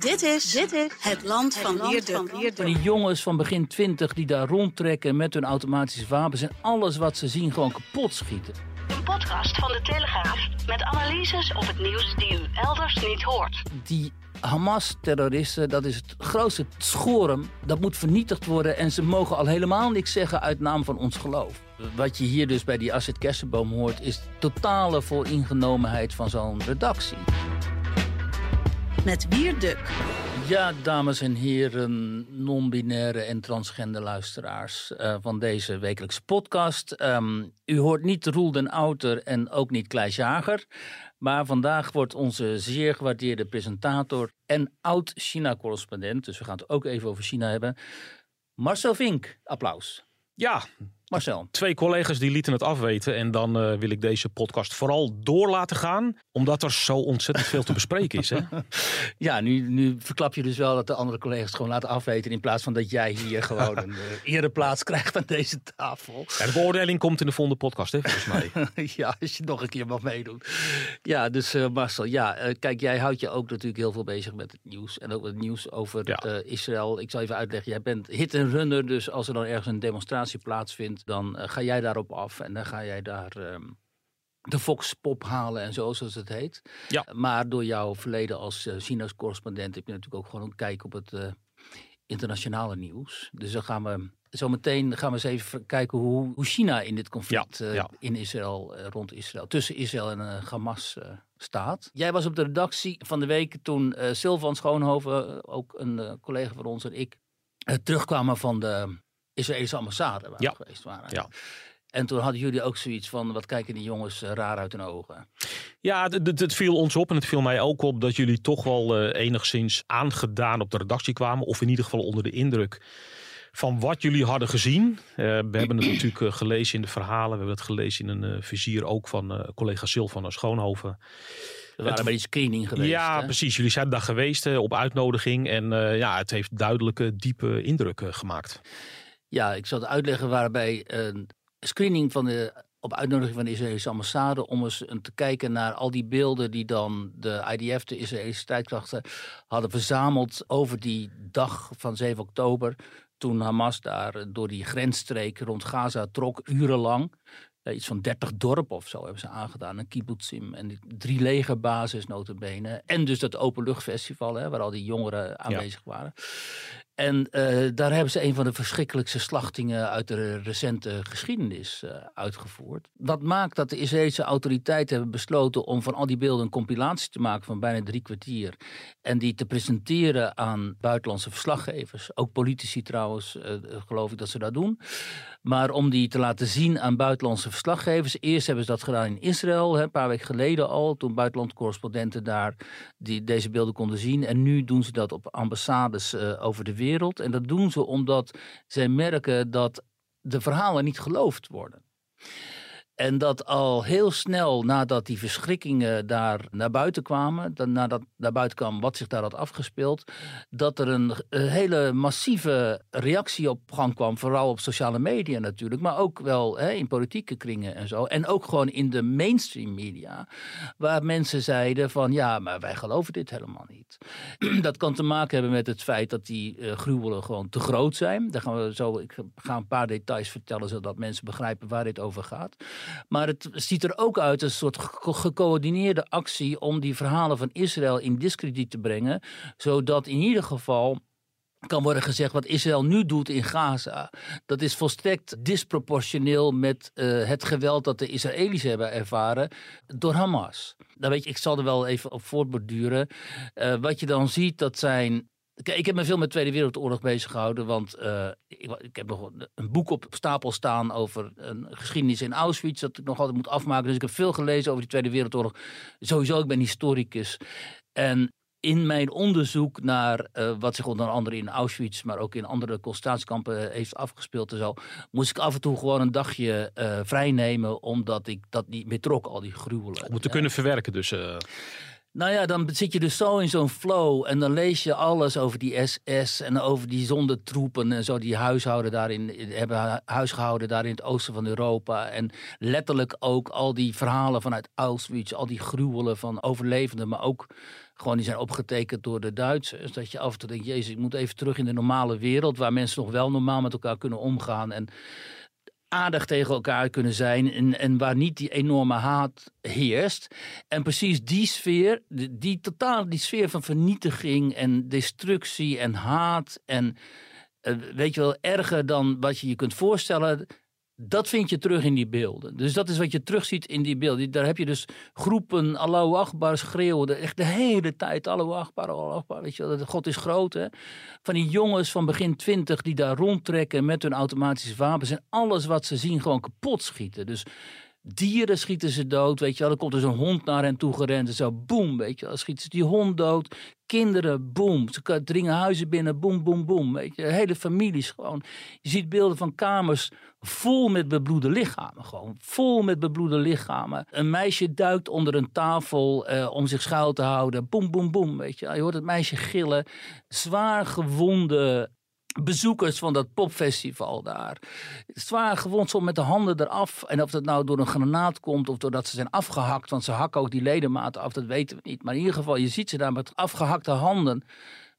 Dit is, dit is het land van Wierduk. Van die jongens van begin 20 die daar rondtrekken met hun automatische wapens en alles wat ze zien gewoon kapot schieten. Een podcast van de Telegraaf met analyses op het nieuws die u elders niet hoort. Die Hamas-terroristen, dat is het grootste schorum. Dat moet vernietigd worden en ze mogen al helemaal niks zeggen uit naam van ons geloof. Wat je hier dus bij die Asset Kersenboom hoort, is totale vooringenomenheid van zo'n redactie. Met Wierduk. Ja, dames en heren, non-binaire en transgender luisteraars uh, van deze wekelijkse podcast. Um, u hoort niet Roel den Outer en ook niet Kleis Jager. Maar vandaag wordt onze zeer gewaardeerde presentator en oud-China-correspondent, dus we gaan het ook even over China hebben, Marcel Vink. Applaus. Ja, Marcel. Twee collega's die lieten het afweten. En dan uh, wil ik deze podcast vooral door laten gaan. Omdat er zo ontzettend veel te bespreken is. Hè? ja, nu, nu verklap je dus wel dat de andere collega's het gewoon laten afweten. In plaats van dat jij hier gewoon een uh, ereplaats krijgt aan deze tafel. Ja, de beoordeling komt in de volgende podcast, hè, volgens mij. ja, als je nog een keer mag meedoen. Ja, dus uh, Marcel, ja, kijk, jij houdt je ook natuurlijk heel veel bezig met het nieuws. En ook het nieuws over ja. Israël. Ik zal even uitleggen, jij bent hit en runner. Dus als er dan ergens een demonstratie plaatsvindt dan uh, ga jij daarop af en dan ga jij daar um, de Fox Pop halen en zo, zoals het heet. Ja. Maar door jouw verleden als uh, China's correspondent heb je natuurlijk ook gewoon een kijk op het uh, internationale nieuws. Dus dan gaan we zometeen gaan we eens even kijken hoe, hoe China in dit conflict ja, ja. in Israël, rond Israël, tussen Israël en Hamas staat. Jij was op de redactie van de week toen Sylvan Schoonhoven, ook een collega van ons en ik, terugkwamen van de Israëlische ambassade waar ja. we geweest waren. Ja. En toen hadden jullie ook zoiets van, wat kijken die jongens raar uit hun ogen? Ja, het viel ons op en het viel mij ook op dat jullie toch wel uh, enigszins aangedaan op de redactie kwamen. Of in ieder geval onder de indruk van wat jullie hadden gezien. Uh, we hebben het natuurlijk uh, gelezen in de verhalen. We hebben het gelezen in een vizier ook van collega Silvan Schoonhoven. We waren bij die screening geweest. Ja, hè? precies. Jullie zijn daar geweest op uitnodiging. En ja, het heeft duidelijke, diepe indruk gemaakt. Ja, ik zal het uitleggen waarbij een screening van de, op uitnodiging van de Israëlische ambassade om eens te kijken naar al die beelden die dan de IDF, de Israëlische strijdkrachten, hadden verzameld over die dag van 7 oktober. Toen Hamas daar door die grensstreek rond Gaza trok, urenlang. Iets van 30 dorpen of zo hebben ze aangedaan. Een kibbutzim en drie legerbases notabene. En dus dat openluchtfestival hè, waar al die jongeren aanwezig ja. waren. En uh, daar hebben ze een van de verschrikkelijkste slachtingen uit de recente geschiedenis uh, uitgevoerd. Dat maakt dat de Israëlische autoriteiten hebben besloten om van al die beelden een compilatie te maken van bijna drie kwartier. En die te presenteren aan buitenlandse verslaggevers. Ook politici trouwens, uh, geloof ik dat ze dat doen. Maar om die te laten zien aan buitenlandse verslaggevers. Eerst hebben ze dat gedaan in Israël, hè, een paar weken geleden al. Toen buitenlandcorrespondenten daar die, deze beelden konden zien. En nu doen ze dat op ambassades over de wereld. En dat doen ze omdat zij merken dat de verhalen niet geloofd worden. En dat al heel snel nadat die verschrikkingen daar naar buiten kwamen, dan nadat naar buiten kwam wat zich daar had afgespeeld, dat er een, hele massieve reactie op gang kwam. Vooral op sociale media natuurlijk, maar ook wel hè, in politieke kringen en zo. En ook gewoon in de mainstream media, waar mensen zeiden van ja, maar wij geloven dit helemaal niet. dat kan te maken hebben met het feit dat die uh, gruwelen gewoon te groot zijn. Daar gaan we zo, ik ga een paar details vertellen zodat mensen begrijpen waar dit over gaat. Maar het ziet er ook uit als een soort ge gecoördineerde actie om die verhalen van Israël in discrediet te brengen. Zodat in ieder geval kan worden gezegd wat Israël nu doet in Gaza. Dat is volstrekt disproportioneel met uh, het geweld dat de Israëli's hebben ervaren door Hamas. Dan weet je, ik zal er wel even op voortborduren. Uh, wat je dan ziet, dat zijn ik heb me veel met de Tweede Wereldoorlog bezig gehouden, want uh, ik, ik, heb nog een boek op stapel staan over een geschiedenis in Auschwitz, dat ik nog altijd moet afmaken. Dus ik heb veel gelezen over de Tweede Wereldoorlog. Sowieso, ik ben historicus. En in mijn onderzoek naar uh, wat zich onder andere in Auschwitz, maar ook in andere concentratiekampen heeft afgespeeld en zo, moest ik af en toe gewoon een dagje vrijnemen, omdat ik dat niet meer trok, al die gruwelen. Om te kunnen verwerken dus. Nou ja, dan zit je dus zo in zo'n flow en dan lees je alles over die SS en over die zondetroepen en zo die huishouden daarin, hebben huisgehouden daar in het oosten van Europa. En letterlijk ook al die verhalen vanuit Auschwitz, al die gruwelen van overlevenden, maar ook gewoon die zijn opgetekend door de Duitsers. Dat je af en toe denkt, jezus, ik moet even terug in de normale wereld waar mensen nog wel normaal met elkaar kunnen omgaan. En aardig tegen elkaar kunnen zijn en, en waar niet die enorme haat heerst. En precies die sfeer, die, die totaal die sfeer van vernietiging en destructie en haat en uh, weet je wel, erger dan wat je je kunt voorstellen, dat vind je terug in die beelden. Dus dat is wat je terugziet in die beelden. Daar heb je dus groepen Allahu Akbar schreeuwen. Echt de hele tijd Allahu Akbar, Allahu Akbar. Weet je wel, God is groot hè. Van die jongens van begin twintig die daar rondtrekken met hun automatische wapens. En alles wat ze zien gewoon kapot schieten. Dus Dieren schieten ze dood, weet je wel. Dan komt er zo'n hond naar hen toe gerend en zo, boem, weet je wel. Schieten ze die hond dood. Kinderen, boem. Ze dringen huizen binnen, boem, boem, boem. Weet je, hele families gewoon. Je ziet beelden van kamers vol met bebloede lichamen. Gewoon vol met bebloede lichamen. Een meisje duikt onder een tafel eh, om zich schuil te houden. Boem, boem, boem, weet je. Je hoort het meisje gillen. Zwaar gewonde bezoekers van dat popfestival daar. Zwaar gewond, zo met de handen eraf. En of dat nou door een granaat komt of doordat ze zijn afgehakt. Want ze hakken ook die ledematen af, dat weten we niet. Maar in ieder geval, je ziet ze daar met afgehakte handen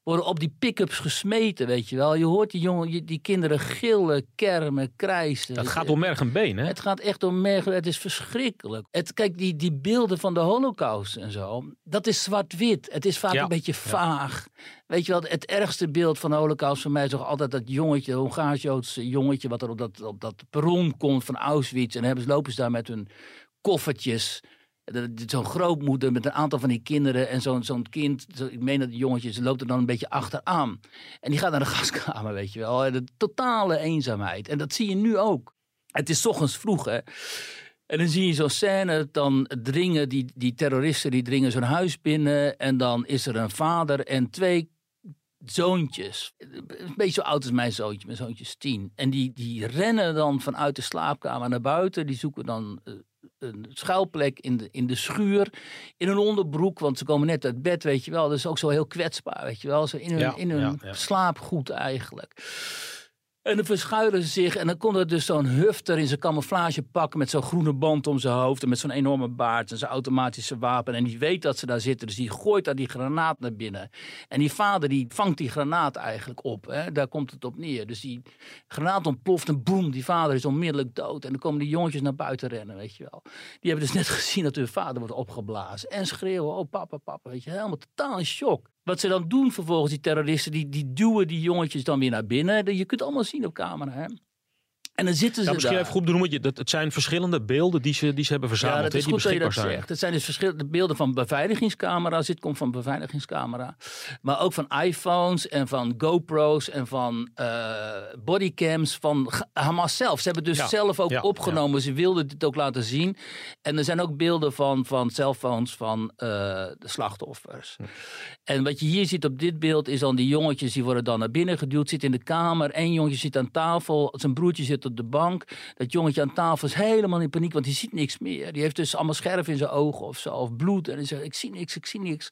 worden op die pick-ups gesmeten, weet je wel. Je hoort die, jongen, die kinderen gillen, kermen, krijsen. Het gaat door merg en been, hè? Het gaat echt door merg Het is verschrikkelijk. Het, kijk, die, die beelden van de holocaust en zo, dat is zwart-wit. Het is vaak een beetje vaag. Weet je wel, het ergste beeld van de holocaust voor mij is toch altijd dat jongetje, Hongaars-Joodse jongetje, wat er op dat, op dat perron komt van Auschwitz. En hebben, lopen ze daar met hun koffertjes Zo'n grootmoeder met een aantal van die kinderen en zo'n zo'n kind, ik meen dat die jongetje, loopt er dan een beetje achteraan. En die gaat naar de gaskamer, weet je wel. De totale eenzaamheid. En dat zie je nu ook. Het is ochtends vroeg, hè. En dan zie je zo'n scène, dan dringen die, die terroristen die dringen zo'n huis binnen. En dan is er een vader en twee zoontjes. Een beetje zo oud als mijn zoontje, mijn zoontje is tien. En die, die rennen dan vanuit de slaapkamer naar buiten. Die zoeken dan eh, een schuilplek in de, in de schuur, in een onderbroek, want ze komen net uit bed, weet je wel. Dat is ook zo heel kwetsbaar, weet je wel. Zo in hun, in hun slaapgoed eigenlijk. En dan verschuilen ze zich en dan komt er dus zo'n hufter in zijn camouflagepak met zo'n groene band om zijn hoofd en met zo'n enorme baard en zijn automatische wapen. En die weet dat ze daar zitten, dus die gooit daar die granaat naar binnen. En die vader die vangt die granaat eigenlijk op, hè? daar komt het op neer. Dus die granaat ontploft en boem, die vader is onmiddellijk dood. En dan komen die jongetjes naar buiten rennen, weet je wel. Die hebben dus net gezien dat hun vader wordt opgeblazen en schreeuwen, oh papa, papa, weet je, helemaal totaal in shock. Wat ze dan doen vervolgens, die terroristen, die, die duwen die jongetjes dan weer naar binnen. Je kunt allemaal zien op camera. Hè? En dan zitten ze ja, misschien even goed benoemen, dat het zijn verschillende beelden die ze, die ze hebben verzameld. Ja, dat is goed dat je dat zegt. Het zijn dus verschillende beelden van beveiligingscamera's. Dit komt van beveiligingscamera. Maar ook van iPhones en van GoPro's en van uh, bodycams van Hamas zelf. Ze hebben dus zelf ook opgenomen. Ze wilden dit ook laten zien. En er zijn ook beelden van, van cellphones van uh, de slachtoffers. Hm. En wat je hier ziet op dit beeld is dan die jongetjes die worden dan naar binnen geduwd. Zit in de kamer. Eén jongetje zit aan tafel. Zijn broertje zit op de bank. Dat jongetje aan tafel is helemaal in paniek, want hij ziet niks meer. Die heeft dus allemaal scherf in zijn ogen of zo, of bloed. En hij zegt, ik zie niks, ik zie niks.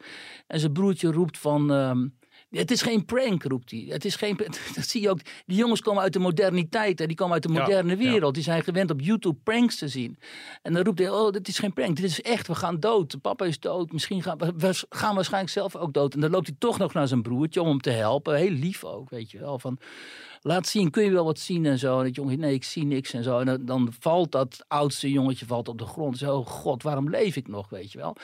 En zijn broertje roept van... Ehm, het is geen prank, roept hij. Het is geen, dat zie je ook. Die jongens komen uit de moderniteit. Hè? Die komen uit de moderne wereld. Die zijn gewend op YouTube pranks te zien. En dan roept hij, oh, dit is geen prank. Dit is echt, we gaan dood. Papa is dood. Misschien gaan we, we gaan waarschijnlijk zelf ook dood. En dan loopt hij toch nog naar zijn broertje om hem te helpen. Heel lief ook, weet je wel. Van, laat zien, kun je wel wat zien en zo. En dat jongetje, nee, ik zie niks en zo. En dan, valt dat oudste jongetje valt op de grond. Zo, god, waarom leef ik nog, weet je wel.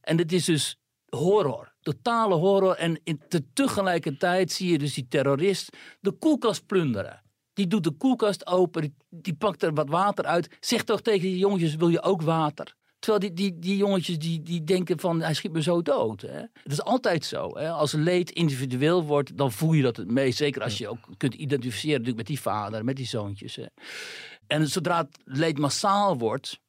En het is dus horror. Totale horror. En in, te, tegelijkertijd zie je dus die terrorist de koelkast plunderen. Die doet de koelkast open, die, pakt er wat water uit. Zegt toch tegen die jongetjes, wil je ook water? Terwijl die, die, die jongetjes die, die denken van hij schiet me zo dood. Hè? Dat is altijd zo. Hè? Als leed individueel wordt, dan voel je dat het meest. Zeker als je ook kunt identificeren natuurlijk met die vader, met die zoontjes. Hè? En zodra het leed massaal wordt,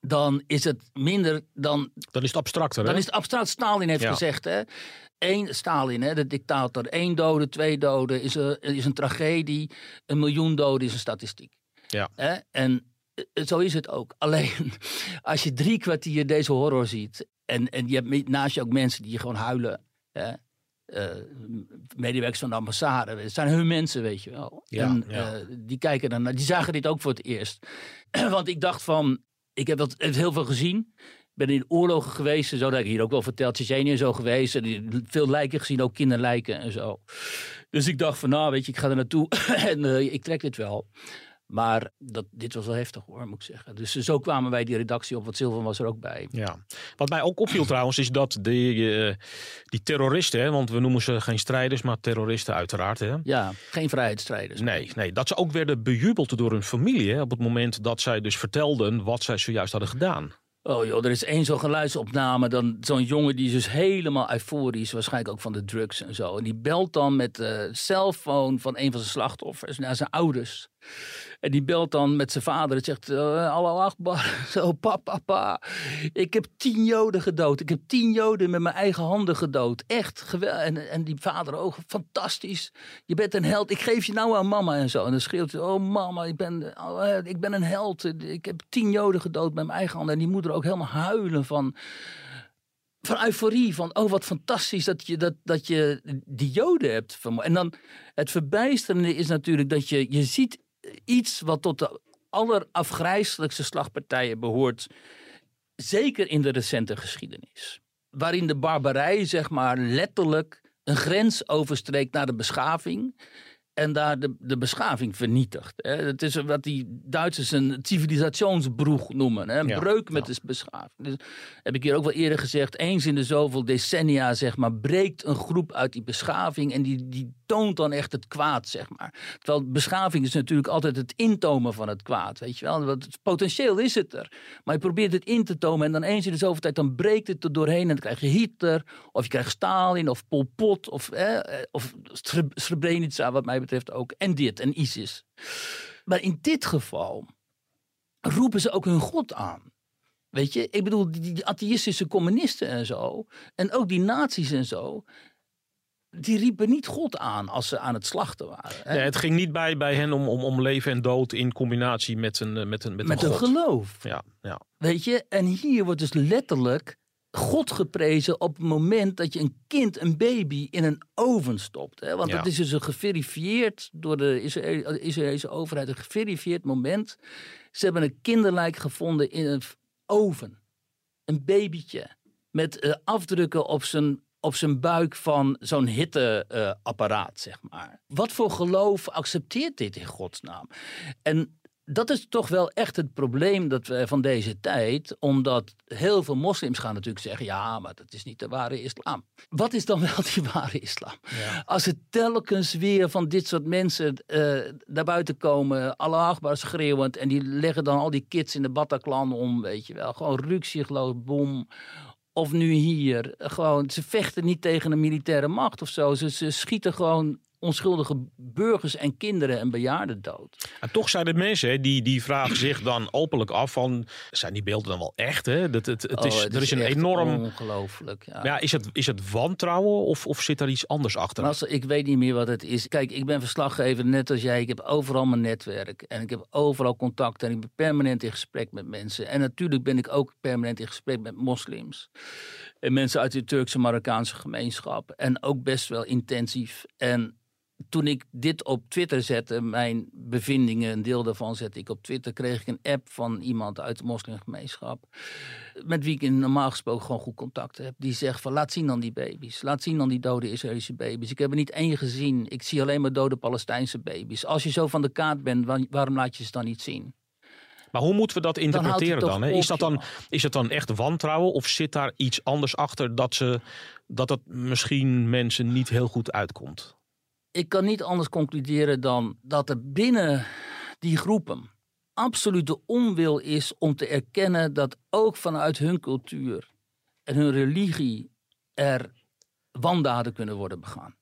dan is het minder dan. Dan is het abstracter. Dan is het abstract. Stalin heeft gezegd. Hè? Eén, Stalin, hè, de dictator. één dode, twee doden is een, is een tragedie. Een miljoen doden is een statistiek. Ja. Hè? En eh, zo is het ook. Alleen als je drie kwartier deze horror ziet en, en je hebt naast je ook mensen die gewoon huilen. Hè? Uh, medewerkers van de ambassade. Het zijn hun mensen, weet je wel. Ja, en ja. uh, die kijken dan naar, die zagen dit ook voor het eerst. Want ik dacht van, ik heb dat heel veel gezien. Ik ben in oorlogen geweest en zo, dat heb ik hier ook wel verteld. Tsjetsjenië en zo geweest. En veel lijken gezien, ook kinderlijken en zo. Dus ik dacht van, nou weet je, ik ga er naartoe en uh, ik trek dit wel. Maar dat, dit was wel heftig hoor, moet ik zeggen. Dus zo kwamen wij die redactie op, want Silvan was er ook bij. Ja. Wat mij ook opviel trouwens, is dat die, uh, die terroristen, hè, want we noemen ze geen strijders, maar terroristen uiteraard. Hè. Ja, geen vrijheidsstrijders. Nee, nee, dat ze ook werden bejubeld door hun familie. Hè, op het moment dat zij dus vertelden wat zij zojuist hadden gedaan. Oh joh, er is één zo'n geluidsopname. Dan zo'n jongen die is dus helemaal euforisch. Waarschijnlijk ook van de drugs en zo. En die belt dan met de cellfoon van een van zijn slachtoffers naar zijn ouders. En die belt dan met zijn vader en zegt: uh, Allah Akbar. Zo, papa, papa. Ik heb tien Joden gedood. Ik heb tien Joden met mijn eigen handen gedood. Echt geweldig. En, en die vader ook, fantastisch. Je bent een held. Ik geef je nou aan mama en zo. En dan schreeuwt hij: Oh, mama, ik ben, oh, ik ben een held. Ik heb tien Joden gedood met mijn eigen handen. En die moeder ook helemaal huilen van van euforie. Van, oh wat fantastisch dat je, dat, dat je die joden hebt. En dan het verbijsterende is natuurlijk dat je, je ziet iets wat tot de allerafgrijzelijkste slagpartijen behoort. Zeker in de recente geschiedenis. Waarin de barbarij, zeg maar, letterlijk een grens overstreekt naar de beschaving en daar de, de beschaving vernietigt. Hè. Het is wat die Duitsers een civilisationsbroeg noemen. Hè. Een Ja, breuk met ja. de beschaving. Dus heb ik hier ook wel eerder gezegd. Eens in de zoveel decennia, zeg maar, breekt een groep uit die beschaving. En die, die toont dan echt het kwaad, zeg maar. Terwijl beschaving is natuurlijk altijd het intomen van het kwaad. Weet je wel? Want het potentieel is het er. Maar je probeert het in te tomen. En dan eens in de zoveel tijd, dan breekt het er doorheen. En dan krijg je Hitler. Of je krijgt Stalin. Of Pol Pot. Of, eh, of Sre- Srebrenica, wat mij betreft ook. En dit, en ISIS. Maar in dit geval roepen ze ook hun God aan. Weet je, ik bedoel, die, die atheïstische communisten en zo. En ook die nazi's en zo. Die riepen niet God aan als ze aan het slachten waren. hè. Nee, het ging niet bij, bij hen om, om, om leven en dood in combinatie met een, eh, met een, met Met een een god. geloof. Ja, ja. Weet je, en hier wordt dus letterlijk God geprezen op het moment dat je een kind, een baby, in een oven stopt. Hè? Want Ja. dat is dus een geverifieerd door de Israël- Israëlische overheid, een geverifieerd moment. Ze hebben een kinderlijk gevonden in een oven. Een babytje. Met eh, afdrukken op zijn, op zijn buik van zo'n hitteapparaat, zeg maar. Wat voor geloof accepteert dit in godsnaam? En dat is toch wel echt het probleem dat we van deze tijd. Omdat heel veel moslims gaan natuurlijk zeggen: ja, maar dat is niet de ware islam. Wat is dan wel die ware islam? Als er telkens weer van dit soort mensen eh naar buiten komen, Allah Akbar schreeuwend. en die leggen dan al die kids in de Bataclan om, weet je wel. Gewoon ruksigloos, boom. Of nu hier. Gewoon, ze vechten niet tegen een militaire macht of zo. Ze, ze schieten gewoon onschuldige burgers en kinderen en bejaarden dood. En toch zijn er mensen hè, die, die vragen zich dan openlijk af van... zijn die beelden dan wel echt? Hè? Dat, het, het is, Oh, het er is een enorm... Ongelooflijk. Ja. Ja, is, het, is het wantrouwen of, of zit er iets anders achter? Ik weet niet meer wat het is. Kijk, ik ben verslaggever net als jij. Ik heb overal mijn netwerk. En ik heb overal contact. En ik ben permanent in gesprek met mensen. En natuurlijk ben ik ook permanent in gesprek met moslims. En mensen uit de Turkse Marokkaanse gemeenschap. En ook best wel intensief. En toen ik dit op Twitter zette, mijn bevindingen, een deel daarvan zette ik op Twitter, kreeg ik een app van iemand uit de moslimgemeenschap. Met wie ik in normaal gesproken gewoon goed contact heb. Die zegt van laat zien dan die baby's. Laat zien dan die dode Israëlische baby's. Ik heb er niet één gezien. Ik zie alleen maar dode Palestijnse baby's. Als je zo van de kaart bent, waar- waarom laat je ze dan niet zien? Maar hoe moeten we dat interpreteren dan? hè? op, Is, dat dan is het dan echt wantrouwen of zit daar iets anders achter dat, ze, dat het misschien mensen niet heel goed uitkomt? Ik kan niet anders concluderen dan dat er binnen die groepen absolute onwil is om te erkennen dat ook vanuit hun cultuur en hun religie er wandaden kunnen worden begaan.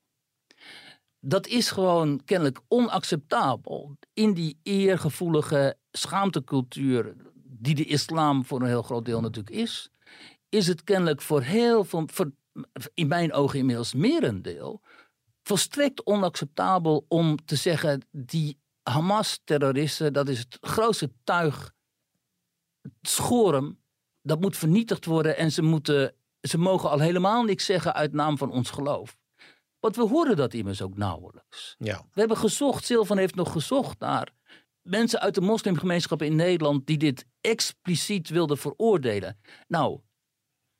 Dat is gewoon kennelijk onacceptabel in die eergevoelige schaamtecultuur die de islam voor een heel groot deel natuurlijk is. Is het kennelijk voor heel veel, voor, in mijn ogen inmiddels merendeel, volstrekt onacceptabel om te zeggen: die Hamas-terroristen, dat is het grootste tuig, het schorum dat moet vernietigd worden en ze, moeten, ze mogen al helemaal niks zeggen uit naam van ons geloof. Want we horen dat immers ook nauwelijks. Ja. We hebben gezocht, Silvan heeft nog gezocht naar mensen uit de moslimgemeenschap in Nederland die dit expliciet wilden veroordelen. Nou,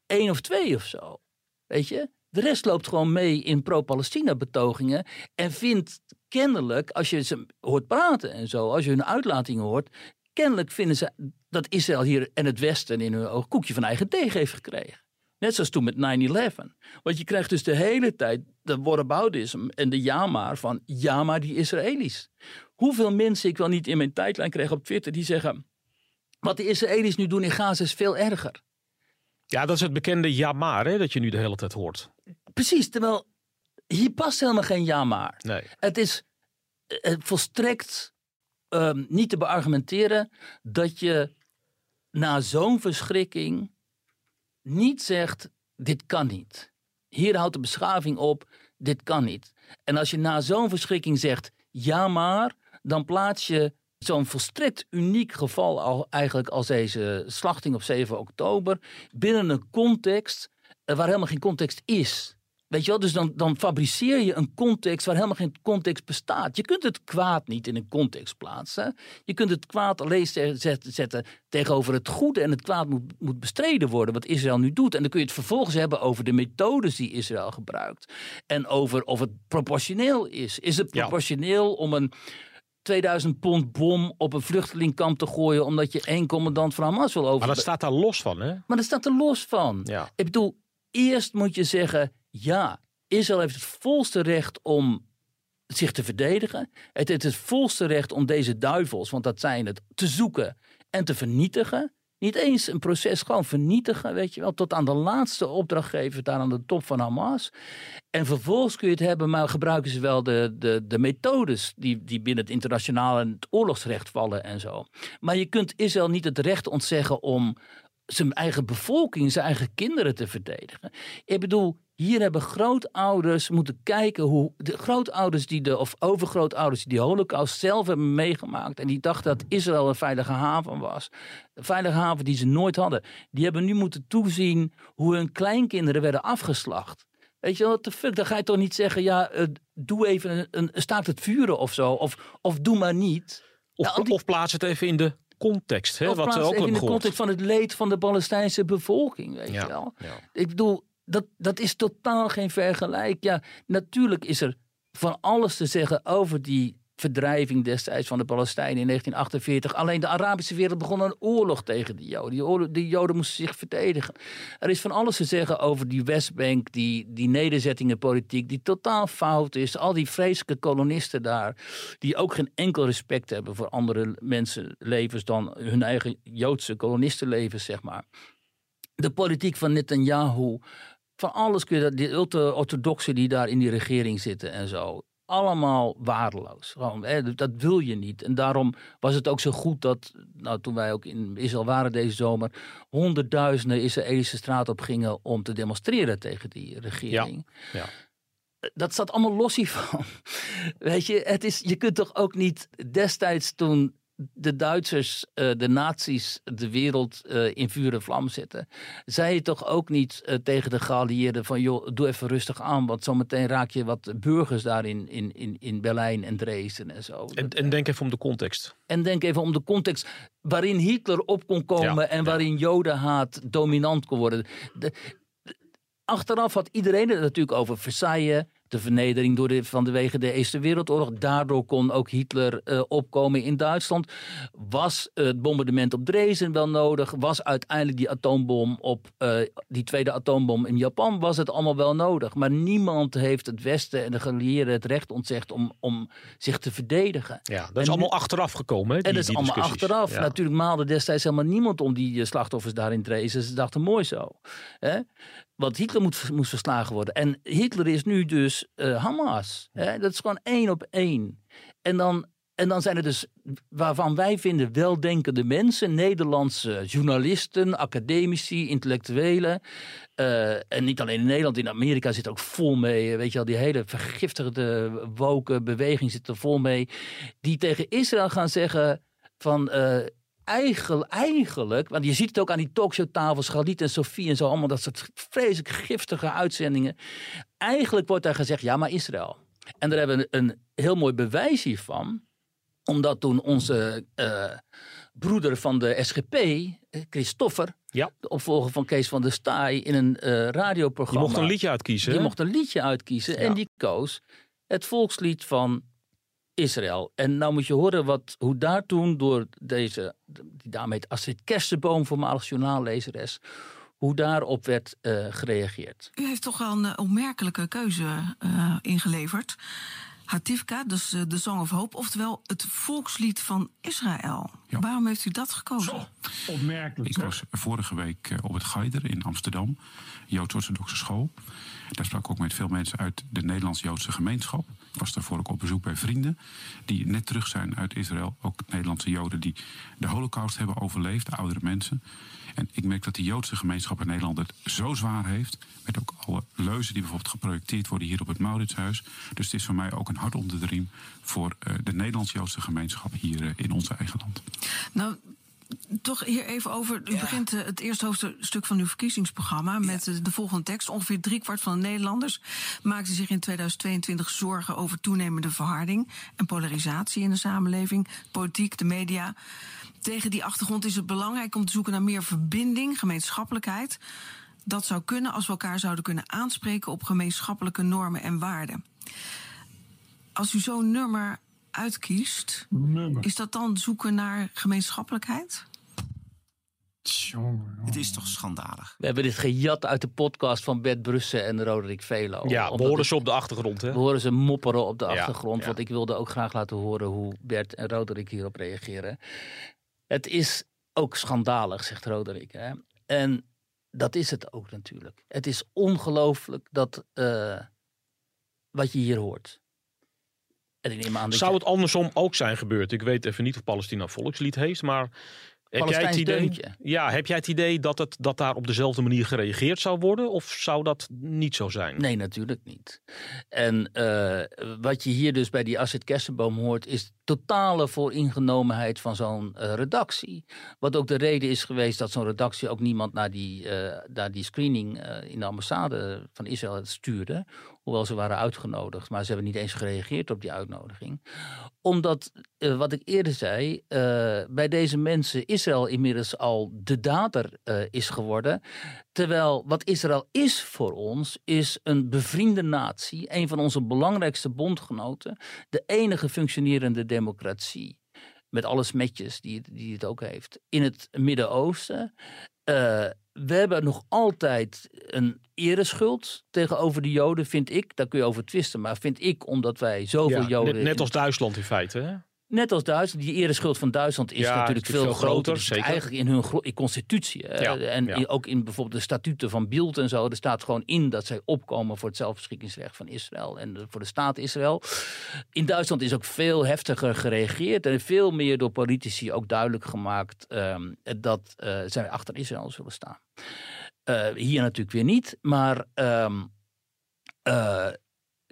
één of twee of zo. Weet je? De rest loopt gewoon mee in pro-Palestina betogingen en vindt kennelijk, als je ze hoort praten en zo, als je hun uitlatingen hoort, kennelijk vinden ze dat Israël hier en het Westen in hun oog koekje van eigen deeg heeft gekregen. Net zoals toen met 9-11. Want je krijgt dus de hele tijd de whataboutism en de ja van ja maar die Israëli's. Hoeveel mensen ik wel niet in mijn tijdlijn kreeg op Twitter die zeggen wat de Israëli's nu doen in Gaza is veel erger. Ja, dat is het bekende ja maar hè, dat je nu de hele tijd hoort. Precies, terwijl hier past helemaal geen ja maar. Nee. Het is eh, volstrekt ehm, niet te beargumenteren dat je na zo'n verschrikking niet zegt: dit kan niet. Hier houdt de beschaving op, dit kan niet. En als je na zo'n verschrikking zegt: ja maar, dan plaats je zo'n volstrekt uniek geval al, eigenlijk als deze slachting op 7 oktober binnen een context eh, waar helemaal geen context is. Weet je wel, dus dan, dan fabriceer je een context waar helemaal geen context bestaat. Je kunt het kwaad niet in een context plaatsen. Je kunt het kwaad alleen zetten, tegenover het goede en het kwaad moet, moet bestreden worden, wat Israël nu doet. En dan kun je het vervolgens hebben over de methodes die Israël gebruikt. En over of het proportioneel is. Is het Ja. proportioneel om een 2000 pond bom op een vluchtelingkamp te gooien omdat je één commandant van Hamas wil over. Maar dat staat daar los van, hè? Maar dat staat er los van. Ja. Ik bedoel, eerst moet je zeggen: ja, Israël heeft het volste recht om zich te verdedigen. Het heeft het volste recht om deze duivels, want dat zijn het, te zoeken en te vernietigen. Niet eens een proces, gewoon vernietigen, weet je wel. Tot aan de laatste opdrachtgever daar aan de top van Hamas. En vervolgens kun je het hebben, maar gebruiken ze wel de, de, de methodes die, die binnen het internationale en het oorlogsrecht vallen en zo. Maar je kunt Israël niet het recht ontzeggen om zijn eigen bevolking, zijn eigen kinderen te verdedigen. Ik bedoel, hier hebben grootouders moeten kijken hoe de grootouders die de of overgrootouders die de Holocaust zelf hebben meegemaakt en die dachten dat Israël een veilige haven was, een veilige haven die ze nooit hadden, die hebben nu moeten toezien hoe hun kleinkinderen werden afgeslacht. Weet je wat de fuck? Dan ga je toch niet zeggen, ja, eh, doe even een, een staakt het vuren of zo, of, of doe maar niet. Of, die- of plaats het even in de context, hè? Of wat ook even in de context van het leed van de Palestijnse bevolking, weet Ja, je wel. ja. Ik bedoel, dat, dat is totaal geen vergelijk. Ja, natuurlijk is er van alles te zeggen over die verdrijving destijds van de Palestijnen in 1948. Alleen de Arabische wereld begon een oorlog tegen de Joden. Die, die Joden moesten zich verdedigen. Er is van alles te zeggen over die Westbank, die, die nederzettingenpolitiek, die totaal fout is. Al die vreselijke kolonisten daar, die ook geen enkel respect hebben voor andere mensenlevens dan hun eigen Joodse kolonistenlevens, zeg maar. De politiek van Netanyahu, van alles kun je dat, die ultra-orthodoxen die daar in die regering zitten en zo. Allemaal waardeloos. Gewoon, hè, dat wil je niet. En daarom was het ook zo goed dat, nou, toen wij ook in Israël waren deze zomer, honderdduizenden Israëlische straat op gingen om te demonstreren tegen die regering. Ja. Dat staat allemaal los hiervan. Weet je, het is, je kunt toch ook niet destijds toen de Duitsers, eh, de nazi's, de wereld eh, in vuur en vlam zetten. Zei je toch ook niet eh, tegen de geallieerden van joh, doe even rustig aan, want zometeen raak je wat burgers daar in, in, in, Berlijn en Dresden en zo. En, en denk even om de context. En denk even om de context waarin Hitler op kon komen Ja, en ja. waarin Jodenhaat dominant kon worden. De- de- achteraf had iedereen het natuurlijk over Versailles, de vernedering door de, van de wegen de Eerste Wereldoorlog. Daardoor kon ook Hitler eh, opkomen in Duitsland. Was het bombardement op Dresden wel nodig? Was uiteindelijk die atoombom op eh, die tweede atoombom in Japan? Was het allemaal wel nodig? Maar niemand heeft het Westen en de geallieerden het recht ontzegd om, om zich te verdedigen. Ja, dat En is nu- allemaal achteraf gekomen. Hè, die, En dat is allemaal achteraf. Ja. Natuurlijk maalde destijds helemaal niemand om die eh, slachtoffers daarin Dresden. Ze dachten mooi zo. Hè? Want Hitler moet, moest verslagen worden. En Hitler is nu dus eh, Hamas. Hè? Dat is gewoon één op één. En dan, en dan zijn er dus, waarvan wij vinden, weldenkende mensen. Nederlandse journalisten, academici, intellectuelen. Eh, en niet alleen in Nederland, in Amerika zit ook vol mee. eh, Weet je wel, die hele vergiftigde, woke beweging zit er vol mee. Die tegen Israël gaan zeggen van... eigenlijk, eigenlijk, want je ziet het ook aan die talkshowtafels, Galit en Sofie en zo, allemaal dat soort vreselijk giftige uitzendingen. Eigenlijk wordt daar gezegd, ja, maar Israël. En daar hebben we een heel mooi bewijs hiervan omdat toen onze uh, broeder van de SGP, Christoffer, ja. de opvolger van Kees van der Staaij, in een uh, radioprogramma. Die mocht een liedje uitkiezen. Die mocht een liedje uitkiezen en die koos het volkslied van Israël. En nou moet je horen wat, hoe daar toen door deze, die dame heet Astrid Kersenboom, voormalig journaallezeres, hoe daarop werd uh, gereageerd. U heeft toch wel een opmerkelijke keuze uh, ingeleverd. Hativka, dus de Song of Hope, oftewel het volkslied van Israël. Ja. Waarom heeft u dat gekozen? Zo, opmerkelijk. Ik was vorige week op het Geider in Amsterdam, Joods-Orthodoxe school. Daar sprak ik ook met veel mensen uit de Nederlands-Joodse gemeenschap. Ik was daarvoor ook op bezoek bij vrienden die net terug zijn uit Israël. Ook Nederlandse Joden die de Holocaust hebben overleefd, oudere mensen. En ik merk dat de Joodse gemeenschap in Nederland het zo zwaar heeft. Met ook alle leuzen die bijvoorbeeld geprojecteerd worden hier op het Mauritshuis. Dus het is voor mij ook een hart onder de riem voor uh, de Nederlands-Joodse gemeenschap hier uh, in ons eigen land. Nou, toch hier even over. U ja. begint uh, het eerste hoofdstuk van uw verkiezingsprogramma met ja. de volgende tekst. Ongeveer driekwart van de Nederlanders maakte zich in 2022 zorgen over toenemende verharding en polarisatie in de samenleving, politiek, de media. Tegen die achtergrond is het belangrijk om te zoeken naar meer verbinding, gemeenschappelijkheid. Dat zou kunnen als we elkaar zouden kunnen aanspreken op gemeenschappelijke normen en waarden. Als u zo'n nummer uitkiest, nummer. is dat dan zoeken naar gemeenschappelijkheid? Jongen, Het is toch schandalig. We hebben dit gejat uit de podcast van Bert Brussen en Roderick Velo. Ja, we horen ze op de achtergrond. Hè? We horen ze mopperen op de ja, achtergrond. Ja. Want ik wilde ook graag laten horen hoe Bert en Roderick hierop reageren. Het is ook schandalig, zegt Roderick. Hè? En dat is het ook natuurlijk. Het is ongelooflijk dat uh, wat je hier hoort. En ik neem aan dat Zou het andersom ook zijn gebeurd? Ik weet even niet of Palestina volkslied heeft, maar heb jij, het idee, ja, heb jij het idee dat, het, dat daar op dezelfde manier gereageerd zou worden? Of zou dat niet zo zijn? Nee, natuurlijk niet. En uh, wat je hier dus bij die Asset Kersenboom hoort... is totale vooringenomenheid van zo'n uh, redactie. Wat ook de reden is geweest dat zo'n redactie ook niemand naar die, uh, naar die screening in de ambassade van Israël stuurde. Hoewel ze waren uitgenodigd, maar ze hebben niet eens gereageerd op die uitnodiging. Omdat, uh, wat ik eerder zei, uh, bij deze mensen Israël inmiddels al de dader uh, is geworden. Terwijl wat Israël is voor ons, is een bevriende natie, een van onze belangrijkste bondgenoten, de enige functionerende democratie met alle smetjes die, die het ook heeft, in het Midden-Oosten. Uh, we hebben nog altijd een ereschuld tegenover de Joden, vind ik. Daar kun je over twisten, maar vind ik omdat wij zoveel ja, Joden... Net, net als Duitsland in feite, hè? Net als Duitsland, die ereschuld van Duitsland is ja, natuurlijk is veel, veel groter. Dus zeker. Eigenlijk in hun in constitutie. Ja, en ja. ook in bijvoorbeeld de statuten van Bild en zo. Er staat gewoon in dat zij opkomen voor het zelfbeschikkingsrecht van Israël. En de, voor de staat Israël. In Duitsland is ook veel heftiger gereageerd. En veel meer door politici ook duidelijk gemaakt um, dat uh, zij achter Israël zullen staan. Uh, hier natuurlijk weer niet. Maar um, uh,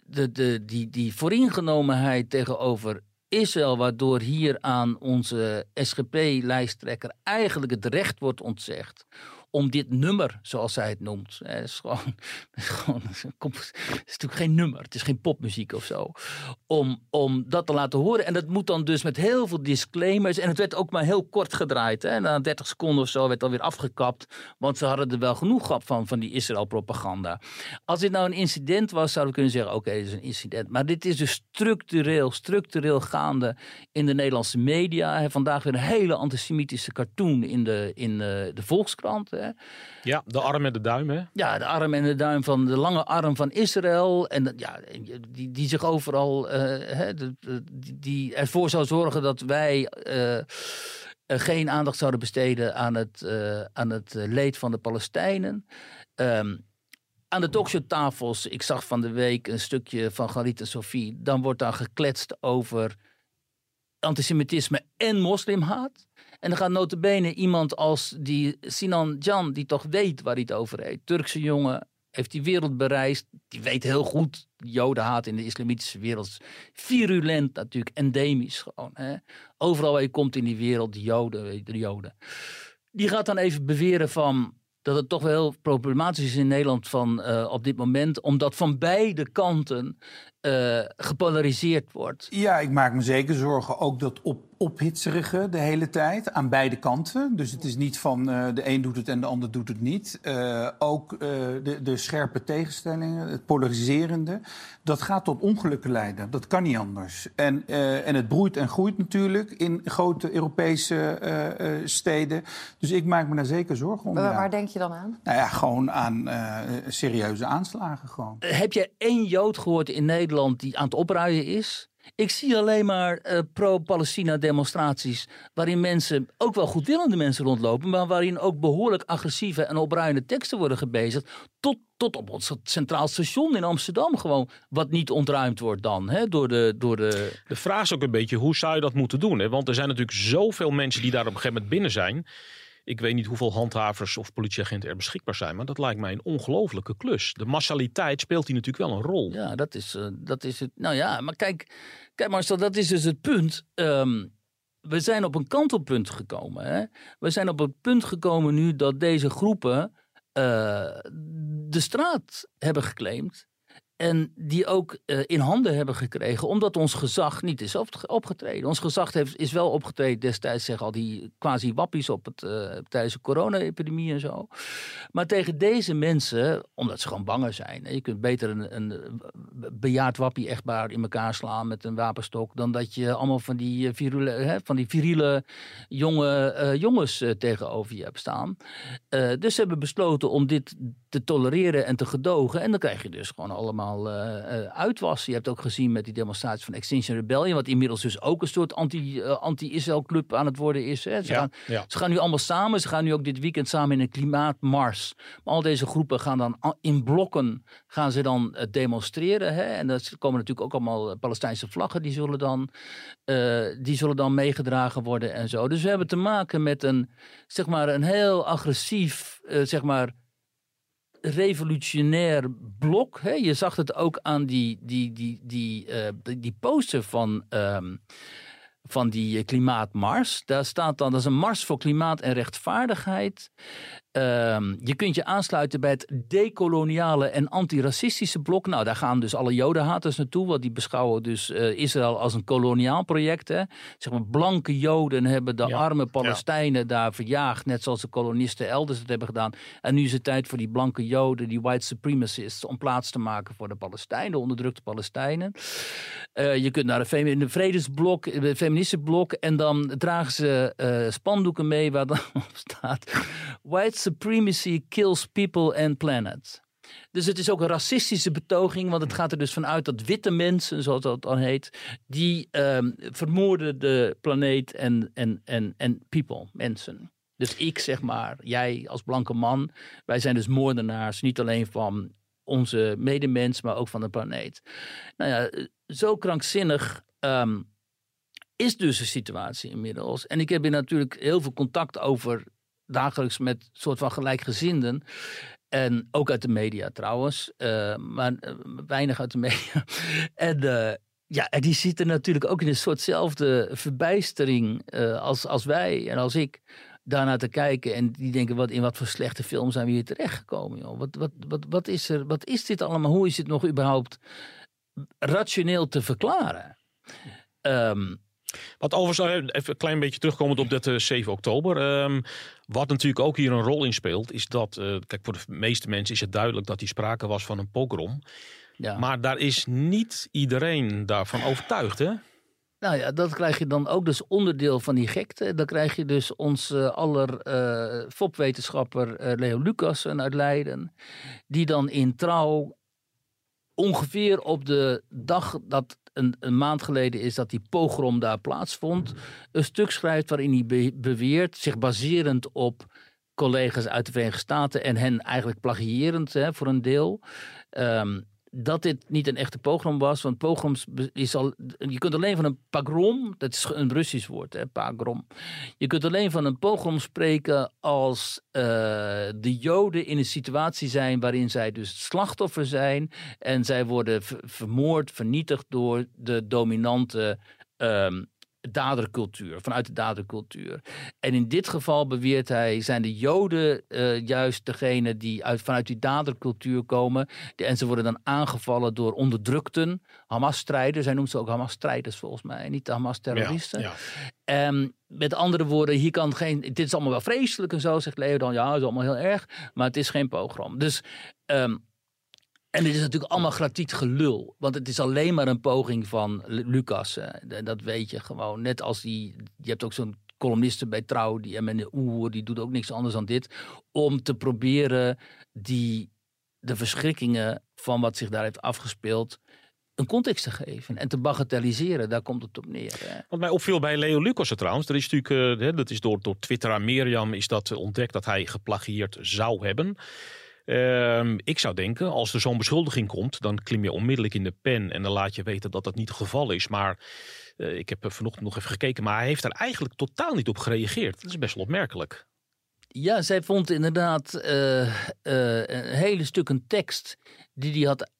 de, de, die, die vooringenomenheid tegenover Israël, waardoor hier aan onze SGP-lijsttrekker eigenlijk het recht wordt ontzegd om dit nummer, zoals zij het noemt. Het is gewoon, het is, gewoon, het is natuurlijk geen nummer, het is geen popmuziek of zo. Om, om dat te laten horen. En dat moet dan dus met heel veel disclaimers. En het werd ook maar heel kort gedraaid. Hè. Na 30 seconden of zo werd alweer afgekapt. Want ze hadden er wel genoeg gehad van, van die Israël-propaganda. Als dit nou een incident was, zouden we kunnen zeggen: oké, dit is een incident. Maar dit is dus structureel, structureel gaande in de Nederlandse media. Vandaag weer een hele antisemitische cartoon in de, in de, de Volkskrant. Hè. Ja, de arm en de duim, hè? Ja, de arm en de duim van de lange arm van Israël. En ja, die, die zich overal, uh, hè, die, die ervoor zou zorgen dat wij uh, geen aandacht zouden besteden aan het, uh, aan het leed van de Palestijnen. Um, aan de talkshowtafels, ik zag van de week een stukje van Galit en Sofie. Dan wordt daar gekletst over antisemitisme en moslimhaat. En dan gaat notabene iemand als die Sinan Can, die toch weet waar hij het over heeft. Turkse jongen, heeft die wereld bereisd. Die weet heel goed, jodenhaat in de islamitische wereld virulent natuurlijk, endemisch gewoon. Hè. Overal waar je komt in die wereld, de joden, de joden. Die gaat dan even beweren van dat het toch wel heel problematisch is in Nederland van, uh, op dit moment, omdat van beide kanten uh, gepolariseerd wordt. Ja, ik maak me zeker zorgen ook dat op ophitserige de hele tijd aan beide kanten. Dus het is niet van uh, de een doet het en de ander doet het niet. Uh, ook uh, de, de, scherpe tegenstellingen, het polariserende, dat gaat tot ongelukken leiden. Dat kan niet anders. En, en het broeit en groeit natuurlijk in grote Europese steden. Dus ik maak me daar zeker zorgen om. Waar, denk je dan aan? Nou ja, gewoon aan serieuze aanslagen. Gewoon. Heb jij één Jood gehoord in Nederland die aan het opruien is? Ik zie alleen maar uh, pro-Palestina demonstraties. waarin mensen, ook wel goedwillende mensen rondlopen. maar waarin ook behoorlijk agressieve en opruiende teksten worden gebezigd. Tot, tot op ons centraal station in Amsterdam gewoon. wat niet ontruimd wordt dan. Hè, door de, door de... de vraag is ook een beetje hoe zou je dat moeten doen? Hè? Want er zijn natuurlijk zoveel mensen die daar op een gegeven moment binnen zijn. Ik weet niet hoeveel handhavers of politieagenten er beschikbaar zijn, maar dat lijkt mij een ongelofelijke klus. De massaliteit speelt hier natuurlijk wel een rol. Ja, dat is, uh, dat is het. Nou ja, maar kijk, kijk Marcel, dat is dus het punt. Um, we zijn op een kantelpunt gekomen. Hè? We zijn op het punt gekomen nu dat deze groepen uh, de straat hebben geclaimd. En die ook uh, in handen hebben gekregen, omdat ons gezag niet is opgetreden. Ons gezag heeft, is wel opgetreden destijds, zeg al die quasi-wappies op het, uh, tijdens de corona-epidemie en zo. Maar tegen deze mensen, omdat ze gewoon banger zijn. Je kunt beter een, een bejaard wappie-echtbaar in elkaar slaan met een wapenstok. dan dat je allemaal van die virule, hè, van die viriele jonge jongens tegenover je hebt staan. dus ze hebben besloten om dit te tolereren en te gedogen. En dan krijg je dus gewoon allemaal uh, uitwas. Je hebt ook gezien met die demonstratie van Extinction Rebellion, wat inmiddels dus ook een soort anti, uh, anti-Israël club aan het worden is. Hè. Ze, ja, gaan, ja. ze gaan nu allemaal samen. Ze gaan nu ook dit weekend samen in een klimaatmars. Maar al deze groepen gaan dan in blokken gaan ze dan demonstreren. Hè. En er komen natuurlijk ook allemaal Palestijnse vlaggen die zullen dan, die zullen dan meegedragen worden en zo. Dus we hebben te maken met een, zeg maar, een heel agressief, zeg maar revolutionair blok. Hè? Je zag het ook aan die, die, die, die, uh, die, poster van, um, van die klimaatmars. Daar staat dan, dat is een mars voor klimaat en rechtvaardigheid. Um, je kunt je aansluiten bij het decoloniale en antiracistische blok. Nou, daar gaan dus alle jodenhaters naartoe, want die beschouwen dus uh, Israël als een koloniaal project. Hè. Zeg maar, blanke joden hebben de ja. arme Palestijnen ja. daar verjaagd, net zoals de kolonisten elders het hebben gedaan. En nu is het tijd voor die blanke joden, die white supremacists, om plaats te maken voor de Palestijnen, de onderdrukte Palestijnen. Uh, je kunt naar de, vredesblok, het feministische blok, en dan dragen ze uh, spandoeken mee waar dan op staat white supremacy kills people and planet. Dus het is ook een racistische betoging, want het gaat er dus vanuit dat witte mensen, zoals dat dan heet, die um, vermoorden de planeet en, en, en, en people, mensen. Dus ik zeg maar, jij als blanke man, wij zijn dus moordenaars, niet alleen van onze medemens, maar ook van de planeet. Nou ja, zo krankzinnig um, is dus de situatie inmiddels. En ik heb hier natuurlijk heel veel contact over dagelijks met soort van gelijkgezinden. En ook uit de media trouwens, uh, maar uh, weinig uit de media. en uh, ja, en die zitten natuurlijk ook in een soortzelfde verbijstering als, als wij en als ik. Daarnaar te kijken en die denken: wat, in wat voor slechte film zijn we hier terechtgekomen? Joh? Wat, wat, wat, wat, is er, wat is dit allemaal? Hoe is dit nog überhaupt rationeel te verklaren? Um, wat overigens, even een klein beetje terugkomend op dat uh, 7 oktober. Um, wat natuurlijk ook hier een rol in speelt, is dat, uh, kijk, voor de meeste mensen is het duidelijk dat hier sprake was van een pogrom. Ja. Maar daar is niet iedereen daarvan overtuigd, hè? Nou ja, dat krijg je dan ook dus onderdeel van die gekte. Dan krijg je dus uh, aller uh, fopwetenschapper uh, Leo Lucassen uit Leiden. Die dan in trouw ongeveer op de dag dat een, maand geleden is dat die pogrom daar plaatsvond. Een stuk schrijft waarin hij be beweert, zich baserend op collega's uit de Verenigde Staten en hen eigenlijk plagierend hè, voor een deel. Um, dat dit niet een echte pogrom was. Want pogroms is al. Je kunt alleen van een pogrom, dat is een Russisch woord, hè, pogrom. Je kunt alleen van een pogrom spreken als uh, de Joden in een situatie zijn waarin zij dus slachtoffer zijn. En zij worden vermoord, vernietigd door de dominante. Um, dadercultuur, vanuit de dadercultuur. En in dit geval beweert hij, zijn de Joden uh, juist degene die uit, vanuit die dadercultuur komen. En ze worden dan aangevallen door onderdrukten, Hamas-strijders. Hij noemt ze ook Hamas-strijders volgens mij, niet de Hamas-terroristen. Ja, ja. um, met andere woorden, hier kan geen. Dit is allemaal wel vreselijk en zo, zegt Leo dan. Ja, het is allemaal heel erg, maar het is geen pogrom. Dus um, en dit is natuurlijk allemaal gratiet gelul. Want het is alleen maar een poging van Lucas. Dat weet je gewoon. Net als die. Je hebt ook zo'n columniste bij Trouw, die en Oer, die doet ook niks anders dan dit. Om te proberen die, de verschrikkingen van wat zich daar heeft afgespeeld een context te geven en te bagatelliseren. Daar komt het op neer. Hè. Wat mij opviel bij Leo Lucas trouwens, er is natuurlijk, uh, dat is door, door Twitter aan Mirjam is dat ontdekt dat hij geplagieerd zou hebben. Ehm, ik zou denken, als er zo'n beschuldiging komt, dan klim je onmiddellijk in de pen en dan laat je weten dat dat niet het geval is. Maar uh, ik heb vanochtend nog even gekeken, maar hij heeft er eigenlijk totaal niet op gereageerd. Dat is best wel opmerkelijk. Ja, zij vond inderdaad uh, een hele stuk een tekst die hij had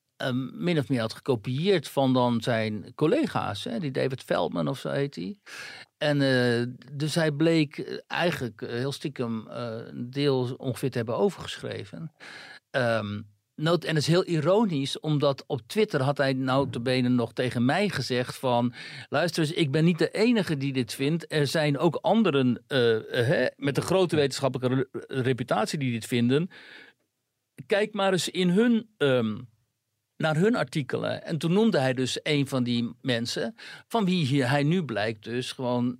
min of meer had gekopieerd van dan zijn collega's. Hè, die David Feldman of zo heet hij. En uh, dus hij bleek eigenlijk heel stiekem een deel ongeveer te hebben overgeschreven. Nood, en dat is heel ironisch, omdat op Twitter had hij notabene nog tegen mij gezegd van... luister eens, ik ben niet de enige die dit vindt. Er zijn ook anderen hè, met een grote wetenschappelijke reputatie die dit vinden. Kijk maar eens in hun... Um, naar hun artikelen. En toen noemde hij dus een van die mensen, van wie hier, hij nu blijkt dus gewoon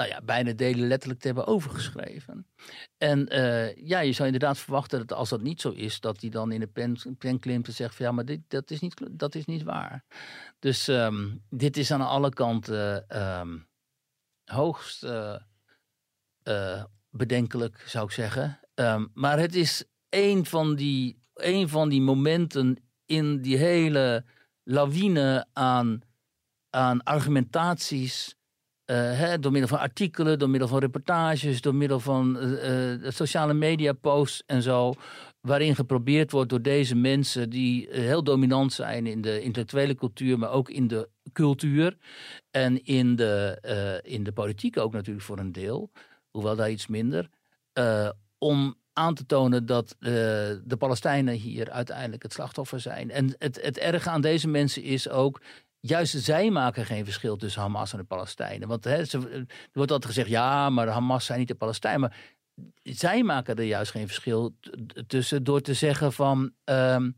nou ja, bijna delen letterlijk te hebben overgeschreven. En uh, ja, je zou inderdaad verwachten dat als dat niet zo is, dat hij dan in de pen, pen klimt zegt van ja, maar dit, dat, is niet, dat is niet waar. Dus um, dit is aan alle kanten um, hoogst uh, uh, bedenkelijk, zou ik zeggen. Um, maar het is een van die, een van die momenten in die hele lawine aan, aan argumentaties. Hè, door middel van artikelen, door middel van reportages, door middel van uh, sociale media posts en zo. Waarin geprobeerd wordt door deze mensen die heel dominant zijn in de intellectuele cultuur, maar ook in de cultuur. En in de, in de politiek ook natuurlijk voor een deel, hoewel daar iets minder. om aan te tonen dat uh, de Palestijnen hier uiteindelijk het slachtoffer zijn. En het, het erge aan deze mensen is ook. Juist zij maken geen verschil tussen Hamas en de Palestijnen. Want hè, ze, er wordt altijd gezegd: ja, maar Hamas zijn niet de Palestijnen. Maar zij maken er juist geen verschil tussen door te zeggen van. Um,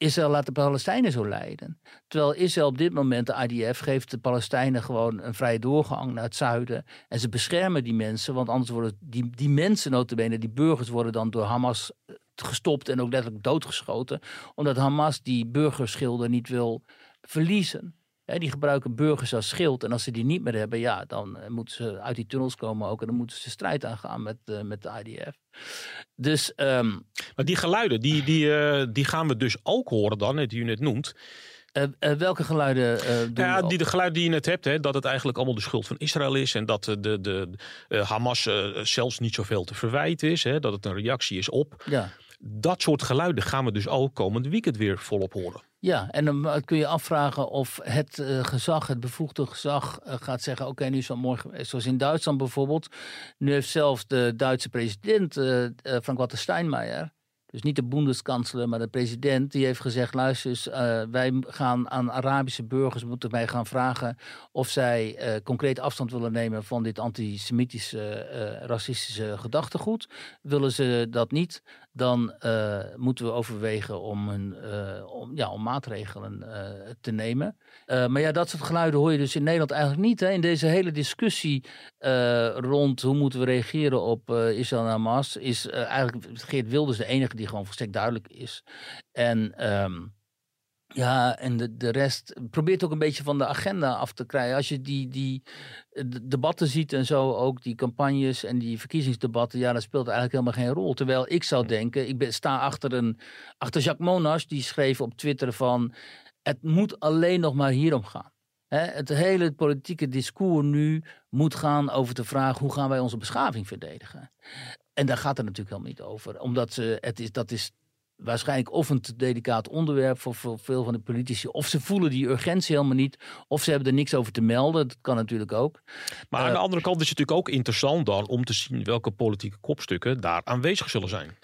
Israël laat de Palestijnen zo lijden. Terwijl Israël op dit moment, de IDF, geeft de Palestijnen gewoon een vrije doorgang naar het zuiden. En ze beschermen die mensen, want anders worden die, die mensen, notabene, die burgers, worden dan door Hamas eh, gestopt en ook letterlijk doodgeschoten. Omdat Hamas die burgerschilden niet wil verliezen die gebruiken burgers als schild. En als ze die niet meer hebben, ja, dan eh, moeten ze uit die tunnels komen ook. En dan moeten ze strijd aangaan met, uh, met de IDF. Dus, um, maar die geluiden, die, die, uh, die gaan we dus ook horen dan, die u net noemt. Uh, uh, welke geluiden uh, doen Ja, die, de geluiden die je net hebt, hè, dat het eigenlijk allemaal de schuld van Israël is. En dat de, de, Hamas zelfs niet zoveel te verwijten is. Hè, dat het een reactie is op. Ja. Dat soort geluiden gaan we dus ook komend weekend weer volop horen. Ja, en dan kun je afvragen of het uh, gezag, het bevoegde gezag, uh, gaat zeggen: Oké, nu mooi geweest. Zoals in Duitsland bijvoorbeeld. Nu heeft zelfs de Duitse president, Frank-Walter Steinmeier, dus niet de Bundeskanzler, maar de president, die heeft gezegd: luister eens, wij gaan aan Arabische burgers moeten wij gaan vragen of zij concreet afstand willen nemen van dit antisemitische, racistische gedachtegoed. Willen ze dat niet, dan moeten we overwegen om, een, om, ja, om maatregelen te nemen. maar ja, dat soort geluiden hoor je dus in Nederland eigenlijk niet. Hè? In deze hele discussie rond hoe moeten we reageren op Israël en Hamas, is eigenlijk Geert Wilders de enige die gewoon volstrekt duidelijk is. En um, Ja, en de, de rest probeert ook een beetje van de agenda af te krijgen. Als je die, die de debatten ziet en zo, ook die campagnes en die verkiezingsdebatten, ja, dat speelt eigenlijk helemaal geen rol. Terwijl ik zou denken, ik ben, sta achter, een, achter Jacques Monas, die schreef op Twitter van, het moet alleen nog maar hierom gaan. Het hele politieke discours nu moet gaan over de vraag hoe gaan wij onze beschaving verdedigen. En daar gaat het natuurlijk helemaal niet over. Omdat het is, dat is waarschijnlijk of een te delicaat onderwerp voor, veel van de politici. Of ze voelen die urgentie helemaal niet. Of ze hebben er niks over te melden. Dat kan natuurlijk ook. Maar aan Eh, de andere kant is het natuurlijk ook interessant dan om te zien welke politieke kopstukken daar aanwezig zullen zijn.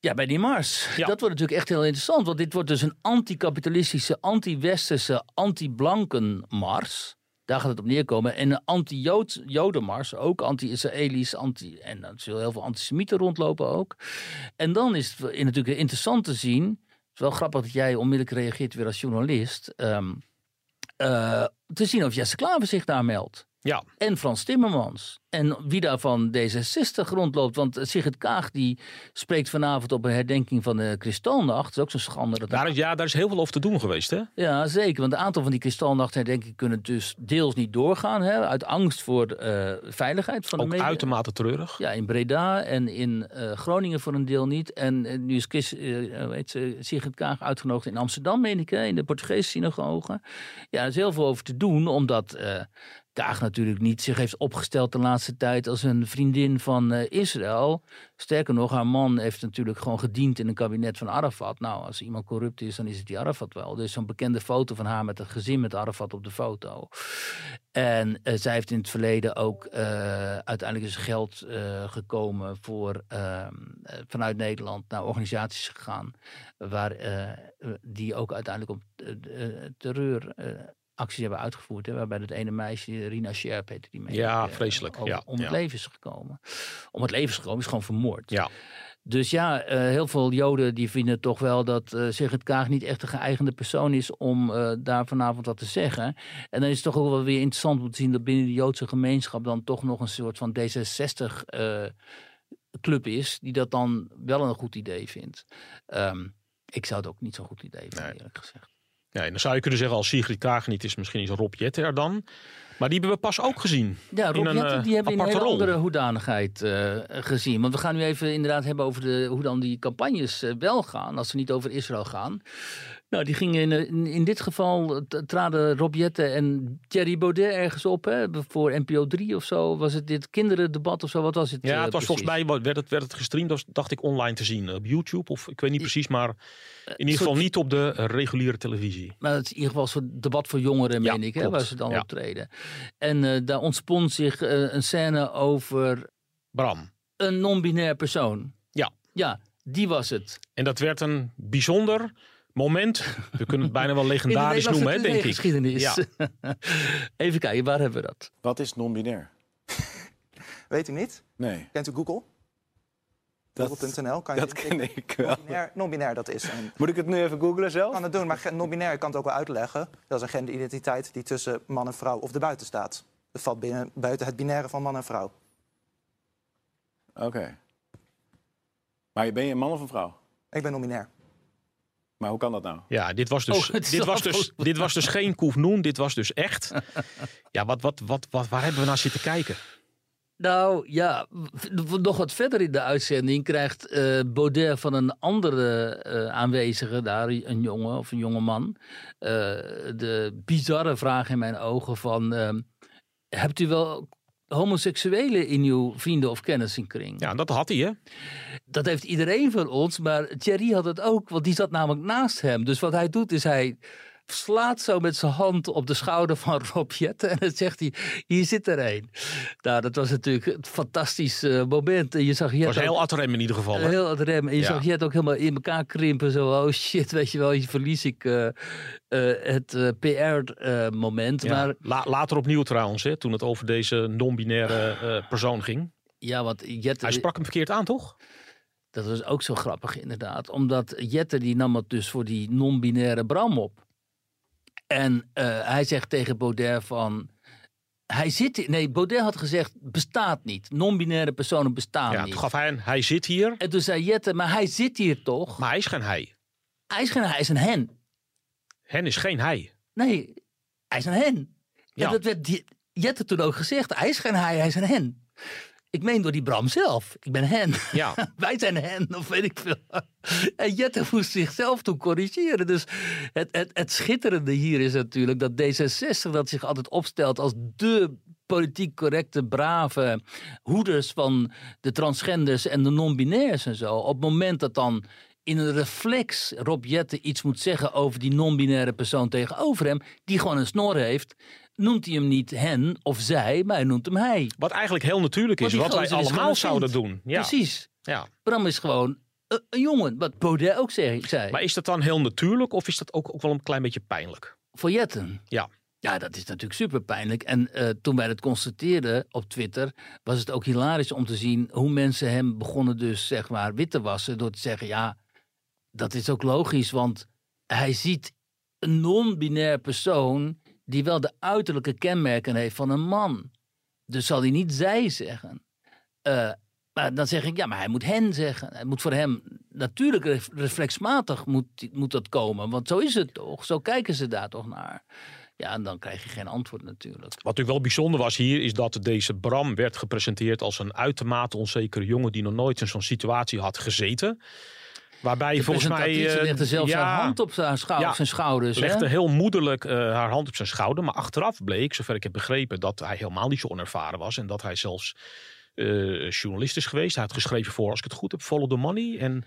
Ja, bij die Mars. Ja. Dat wordt natuurlijk echt heel interessant. Want dit wordt dus een anti-kapitalistische, anti-westerse, anti-blanken Mars. Daar gaat het op neerkomen. En een anti-Joden-Mars. Ook anti-Israëli's. Anti en er zullen heel veel antisemieten rondlopen ook. En dan is het natuurlijk interessant te zien. Het is wel grappig dat jij onmiddellijk reageert weer als journalist. eh, te zien of Jesse Klaver zich daar meldt. Ja, En Frans Timmermans. En wie daar van D66 rondloopt. Want Sigrid Kaag die spreekt vanavond op een herdenking van de Kristalnacht. Dat is ook zo'n schande. Dat daar is, ja, daar is heel veel over te doen geweest. Hè? ja, zeker. Want een aantal van die Kristalnachtherdenkingen kunnen dus deels niet doorgaan. Hè, uit angst voor de eh, veiligheid van de Ook uitermate treurig. Ja, in Breda en in eh, Groningen voor een deel niet. En eh, nu is Chris, ze, Sigrid Kaag uitgenodigd in Amsterdam, meen ik, hè, in de Portugese synagoge. Ja, er is heel veel over te doen, omdat Kaag natuurlijk niet zich heeft opgesteld de laatste tijd als een vriendin van eh, Israël. Sterker nog, haar man heeft natuurlijk gewoon gediend in een kabinet van Arafat. Nou, als iemand corrupt is, dan is het die Arafat wel. Dus zo'n bekende foto van haar met het gezin met Arafat op de foto. En eh, zij heeft in het verleden ook eh, uiteindelijk is geld gekomen voor ehm, eh, vanuit Nederland naar organisaties gegaan. Waar die ook uiteindelijk op terreur. Acties hebben uitgevoerd. Hè, waarbij dat ene meisje, Rina Scherp heette die mee. Ja, eh, vreselijk, over- ja, om het leven is gekomen. Om het leven is gekomen, is gewoon vermoord. Ja. Dus ja, eh, heel veel Joden die vinden toch wel dat eh Sigrid Kaag niet echt een geëigende persoon is om daar vanavond wat te zeggen. En dan is het toch ook wel weer interessant om te zien dat binnen de Joodse gemeenschap dan toch nog een soort van D66 eh, club is, die dat dan wel een goed idee vindt. Ehm, ik zou het ook niet zo'n goed idee vinden, Nee. eerlijk gezegd. Ja, en dan zou je kunnen zeggen als Sigrid Kaag niet is, misschien is Rob Jetten er dan. Maar die hebben we pas ook gezien. Ja, Rob een, Jetten, eh, die hebben we in een hele rol. andere hoedanigheid eh, gezien. Want we gaan nu even inderdaad hebben over de, hoe dan die campagnes eh, wel gaan, als ze niet over Israël gaan. Nou, die gingen in, eh, in, in dit geval, eh, traden Rob Jetten en Thierry Baudet ergens op. Hè, voor NPO 3 of zo. Was het dit kinderendebat of zo? Wat was het? Ja, eh, het was volgens mij, werd het, werd het gestreamd, was, dacht ik, online te zien. Op YouTube of ik weet niet precies, maar in ieder soort- geval niet op de eh, reguliere televisie. Maar het is in ieder geval een soort debat voor jongeren, Ja, meen ik, hè, klopt. waar ze dan Ja. optreden. En eh, daar ontspon zich eh, een scène over Bram. een non-binair persoon. Ja. Ja, die was het. En dat werd een bijzonder moment. We kunnen het bijna wel de legendarisch noemen, hè, denk ik. geschiedenis. Even kijken, waar hebben we dat? Wat is non-binair? Weet u niet? Nee. Kent u Google? Dat, Google.nl kan je dat ken ik wel. Non-binair, non-binair dat is een... Moet ik het nu even googlen zelf? kan het doen, maar non-binair ik kan het ook wel uitleggen. Dat is een genderidentiteit die tussen man en vrouw of erbuiten staat. Het valt binnen, buiten het binaire van man en vrouw. Oké. Maar ben je een man of een vrouw? Ik ben non-binair. Maar hoe kan dat nou? Ja, dit was dus, Oh, dit was dus, dit was dus geen Koefnoen, dit was dus echt. Ja, wat, wat, wat, wat, waar hebben we naar zitten kijken? Nou ja, nog wat verder in de uitzending krijgt eh, Baudet van een andere eh, aanwezige daar, een jongen of een jonge man, eh, de bizarre vraag in mijn ogen van, ehm, hebt u wel homoseksuelen in uw vrienden- of kennissenkring? Ja, dat had hij, hè? Dat heeft iedereen van ons, maar Thierry had het ook, want die zat namelijk naast hem. Dus wat hij doet is hij slaat zo met zijn hand op de schouder van Rob Jetten en dan zegt hij, hier zit er een. Nou, dat was natuurlijk een fantastisch eh, moment. En je zag Het Jet was heel ook- ad in ieder geval. hè? Heel rem. En je Ja. zag Jet ook helemaal in elkaar krimpen. Zo, oh shit, weet je wel, hier verlies ik eh, eh, het PR-moment. Ja. Maar La- later opnieuw trouwens, hè, toen het over deze non-binaire eh, persoon ging. ja, want Jet... Hij sprak hem verkeerd aan, toch? Dat was ook zo grappig inderdaad. Omdat Jette die nam het dus voor die non-binaire Bram op. En eh, hij zegt tegen Baudet van... Hij zit hier- Nee, Baudet had gezegd, bestaat niet. Non-binaire personen bestaan Ja, niet. toen gaf hij een, hij zit hier, En toen zei Jette, maar hij zit hier toch? maar hij is geen hij. Hij is geen hij, is een hen. Hen is geen hij. Nee, hij is een hen. Ja. Dat werd Jette toen ook gezegd. Hij is geen hij, hij is een hen. Ik meen door die Bram zelf. Ik ben hen. Ja. Wij zijn hen, of weet ik veel. En Jette moest zichzelf toen corrigeren. Dus het, het, het schitterende hier is natuurlijk dat D66 dat zich altijd opstelt als de politiek correcte, brave hoeders van de transgenders en de non-binairs en zo. Op het moment dat dan in een reflex Rob Jette iets moet zeggen over die non-binaire persoon tegenover hem, die gewoon een snor heeft, noemt hij hem niet hen of zij, maar hij noemt hem hij. Wat eigenlijk heel natuurlijk is. Wat wij allemaal zouden doen. Ja. Precies. Ja. Bram is gewoon een, een jongen, wat Baudet ook zei. Maar is dat dan heel natuurlijk of is dat ook, ook wel een klein beetje pijnlijk? Voor Jetten. Ja. Ja, dat is natuurlijk super pijnlijk. En eh, toen wij het constateerden op Twitter, was het ook hilarisch om te zien hoe mensen hem begonnen dus zeg maar wit te wassen door te zeggen, ja, dat is ook logisch, want hij ziet een non-binair persoon die wel de uiterlijke kenmerken heeft van een man. Dus zal hij niet zij zeggen. Eh, maar dan zeg ik, ja, maar hij moet hen zeggen. Het moet voor hem natuurlijk ref- reflexmatig moet, moet dat komen. Want zo is het toch? Zo kijken ze daar toch naar. Ja, en dan krijg je geen antwoord natuurlijk. Wat natuurlijk wel bijzonder was hier, is dat deze Bram werd gepresenteerd als een uitermate onzekere jongen die nog nooit in zo'n situatie had gezeten. Waarbij De volgens mij. eh, legde zelfs ja, haar hand op zijn, schou- Ja, zijn schouders. hè? legde heel moederlijk eh, haar hand op zijn schouder. Maar achteraf bleek, zover ik heb begrepen, dat hij helemaal niet zo onervaren was. En dat hij zelfs eh, journalist is geweest. Hij had geschreven voor, als ik het goed heb, Follow the Money. En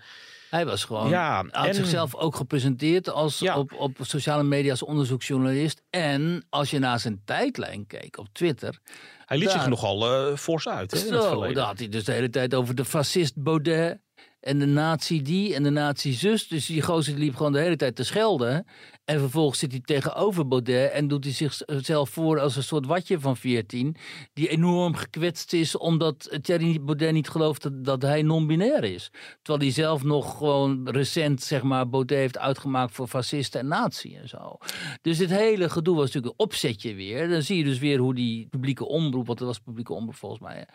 Hij was gewoon. Ja, had en- zichzelf ook gepresenteerd als Ja. op, op sociale media als onderzoeksjournalist. En als je naar zijn tijdlijn keek op Twitter. hij liet Daar- zich nogal eh fors uit. Hè, Zo, verleden. daar had hij dus de hele tijd over de fascist Baudet. En de nazi die en de nazi zus. Dus die gozer liep gewoon de hele tijd te schelden. En vervolgens zit hij tegenover Baudet en doet hij zichzelf voor als een soort watje van 14. Die enorm gekwetst is omdat Thierry Baudet niet gelooft dat, hij non-binair is. Terwijl hij zelf nog gewoon recent zeg maar Baudet heeft uitgemaakt voor fascisten en nazi en zo. Dus dit hele gedoe was natuurlijk een opzetje weer. Dan zie je dus weer hoe die publieke omroep, want dat was publieke omroep volgens mij,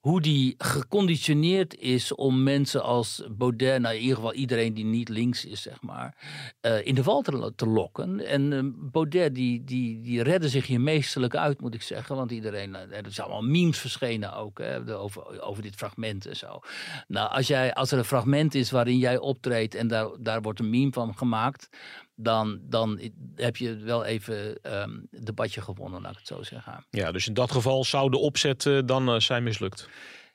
hoe die geconditioneerd is om mensen als Baudet, nou in ieder geval iedereen die niet links is, zeg maar, eh, in de val te, lokken. En eh, Baudet, die, die, die redde zich hier meesterlijk uit, moet ik zeggen. Want iedereen, eh, er zijn allemaal memes verschenen ook, hè, over, over dit fragment en zo. Nou, als, jij, als er een fragment is waarin jij optreedt en daar, daar wordt een meme van gemaakt, dan, dan heb je wel even ehm debatje gewonnen, laat ik het zo zeggen. Ja, dus in dat geval zou de opzet eh, dan eh, zijn mislukt.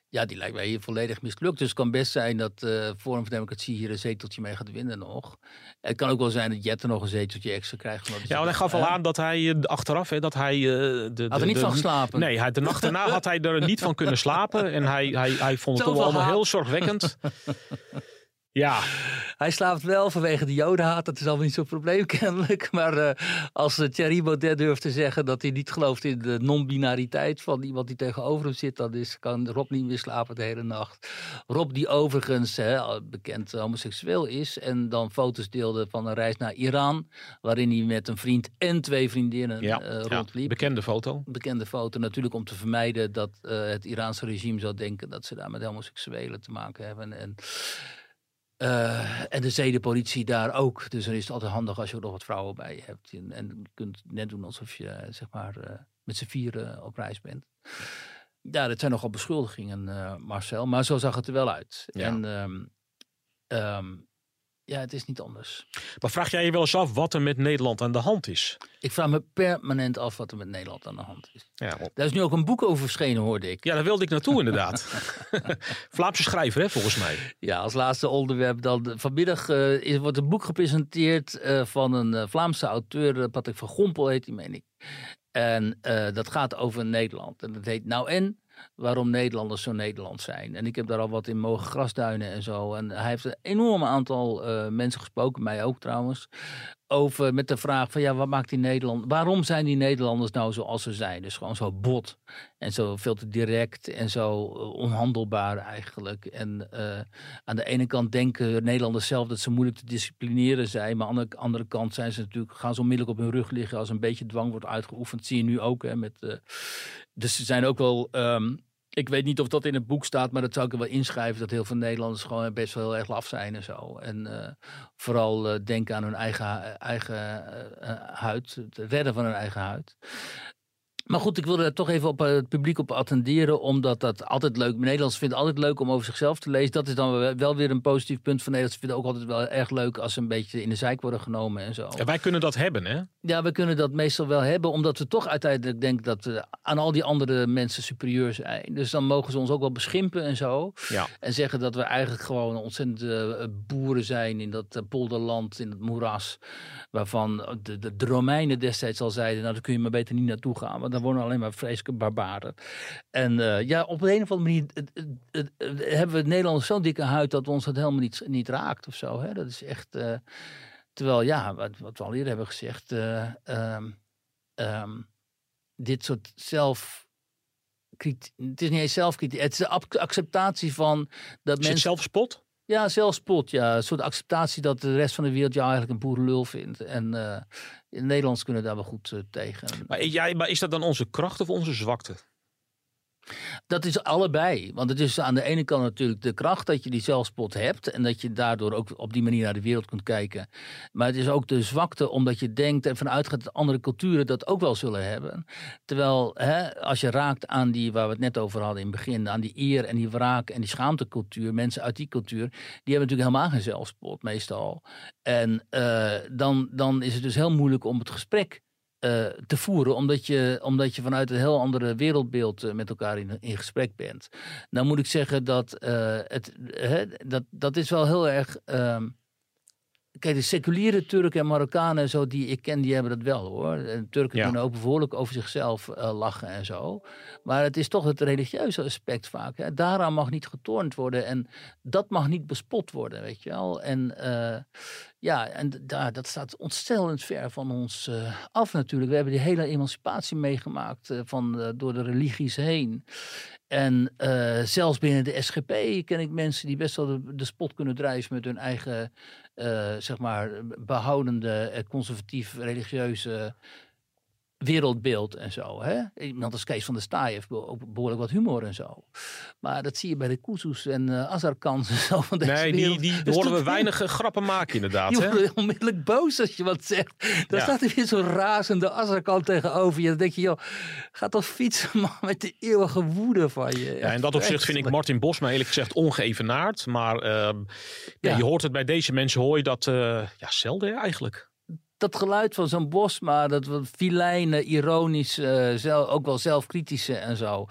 Ja, die lijkt mij hier volledig mislukt. Dus het kan best zijn dat eh Forum voor Democratie hier een zeteltje mee gaat winnen nog. Het kan ook wel zijn dat Jette nog een zeteltje extra krijgt. Ja, want hij gaf al aan dat hij achteraf, hè, dat hij... de, de, Had er niet de- van geslapen. Nee, hij, de nacht daarna had hij er niet van kunnen slapen. En hij, hij, hij vond het allemaal heel zorgwekkend. Ja, Hij slaapt wel vanwege de jodenhaat. Dat is al niet zo'n probleem kennelijk. Maar eh, als eh, Thierry Baudet durft te zeggen dat hij niet gelooft in de non-binariteit van iemand die tegenover hem zit, dan is, kan Rob niet meer slapen de hele nacht. Rob die overigens hè, bekend homoseksueel is en dan foto's deelde van een reis naar Iran, waarin hij met een vriend en twee vriendinnen ja, eh, ja, rondliep. bekende foto. bekende foto. Natuurlijk om te vermijden dat het Iraanse regime zou denken dat ze daar met homoseksuelen te maken hebben. En, eh, en de zedenpolitie daar ook. Dus dan is het altijd handig als je ook nog wat vrouwen bij je hebt. En, en je kunt net doen alsof je eh, zeg maar eh, met z'n vieren op reis bent. Ja, dat zijn nogal beschuldigingen, Marcel. Maar zo zag het er wel uit. Ja. En ehm, ehm, ja, het is niet anders. Maar vraag jij je wel eens af wat er met Nederland aan de hand is? Ik vraag me permanent af wat er met Nederland aan de hand is. Ja, want- Daar is nu ook een boek over verschenen, hoorde ik. ja daar wilde ik naartoe inderdaad. Vlaamse schrijver, hè, volgens mij. Ja, als laatste onderwerp dan. Vanmiddag eh, is, wordt een boek gepresenteerd eh, van een eh, Vlaamse auteur, Patrick van Gompel heet die, meen ik. En eh, dat gaat over Nederland. En dat heet Nou en, waarom Nederlanders zo Nederlands zijn. En ik heb daar al wat in mogen grasduinen en zo. En hij heeft een enorm aantal eh, mensen gesproken, mij ook trouwens. Over met de vraag van ja, wat maakt die Nederland? Waarom zijn die Nederlanders nou zoals ze zijn? Dus gewoon zo bot en zo veel te direct en zo eh, onhandelbaar eigenlijk. En eh, aan de ene kant denken Nederlanders zelf dat ze moeilijk te disciplineren zijn. Maar aan de andere kant zijn ze natuurlijk, gaan ze onmiddellijk op hun rug liggen als een beetje dwang wordt uitgeoefend. Zie je nu ook. Hè, met, eh, dus ze zijn ook wel ehm, Ik weet niet of dat in het boek staat, maar dat zou ik er wel inschrijven. Dat heel veel Nederlanders gewoon best wel heel erg laf zijn en zo. En eh, vooral eh, denken aan hun eigen, eigen eh, huid. Het redden van hun eigen huid. Maar goed, ik wilde er toch even op eh, het publiek op attenderen. Omdat dat altijd leuk. Nederlanders vinden het altijd leuk om over zichzelf te lezen. Dat is dan wel- weer een positief punt van Nederlanders. vinden ook altijd wel erg leuk als ze een beetje in de zijk worden genomen en zo. Ja, wij kunnen dat hebben, hè? Ja, we kunnen dat meestal wel hebben, omdat we toch uiteindelijk denken dat we aan al die andere mensen superieur zijn. Dus dan mogen ze ons ook wel beschimpen en zo. Ja. En zeggen dat we eigenlijk gewoon ontzettend eh, boeren zijn in dat eh, polderland, in het moeras. Waarvan de, de, de Romeinen destijds al zeiden, nou daar kun je maar beter niet naartoe gaan. Want dan wonen alleen maar vreselijke barbaren. En eh, ja, op een of andere manier hebben we Nederlanders zo'n dikke huid dat ons dat helemaal niet, niet raakt of zo. Hè? Dat is echt... eh, Terwijl, ja, wat, wat we al eerder hebben gezegd, eh, ehm, ehm, dit soort zelf. Het is niet eens zelfkritiek, het is de ac- acceptatie van dat Is het mensen. zelfspot? Ja, zelfspot, ja. Een soort acceptatie dat de rest van de wereld jou eigenlijk een boerenlul vindt. En eh in Nederlands kunnen daar wel goed eh, tegen. Jij, maar is dat dan onze kracht of onze zwakte? Dat is allebei. Want het is aan de ene kant natuurlijk de kracht dat je die zelfspot hebt. En dat je daardoor ook op die manier naar de wereld kunt kijken. Maar het is ook de zwakte omdat je denkt en vanuit gaat dat andere culturen dat ook wel zullen hebben. Terwijl hè, als je raakt aan die, waar we het net over hadden in het begin. Aan die eer en die wraak en die schaamtecultuur. Mensen uit die cultuur. Die hebben natuurlijk helemaal geen zelfspot meestal. En eh, dan, dan is het dus heel moeilijk om het gesprek eh, te voeren, omdat je, omdat je vanuit een heel andere wereldbeeld eh, met elkaar in, gesprek bent. Nou moet ik zeggen dat eh, het, dat, dat is wel heel erg. ehm, Kijk, de seculiere Turken en Marokkanen en zo die ik ken, die hebben dat wel hoor. En Turken Ja. kunnen ook behoorlijk over zichzelf eh, lachen en zo. Maar het is toch het religieuze aspect vaak. Hè. Daaraan mag niet getornd worden en dat mag niet bespot worden, weet je wel. En eh, ja, en daar, dat staat ontzettend ver van ons eh, af natuurlijk. We hebben die hele emancipatie meegemaakt van, door de religies heen. En eh, zelfs binnen de SGP ken ik mensen die best wel de, spot kunnen drijven met hun eigen, eh, zeg maar, behoudende, eh, conservatief, religieuze wereldbeeld en zo. Hè? Iemand als Kees van der Staaij heeft ook behoorlijk wat humor en zo. Maar dat zie je bij de Kuzus en eh Azarkans en zo van deze Nee, die, die Dus horen we weinig eh, grappen maken inderdaad. je wordt onmiddellijk boos als je wat zegt. Dan Ja. staat er weer zo'n razende Azarkan tegenover je. Dan denk je, joh, ga toch fietsen man, met de eeuwige woede van je. Ja, in dat opzicht vind ik Martin Bosma eerlijk gezegd ongeëvenaard. Maar ehm, ja, je hoort het bij deze mensen, hoor je dat eh, ja, zelden eigenlijk. Dat geluid van zo'n Bosma, dat wat filijne, ironisch, eh, ook wel zelfkritische en zo.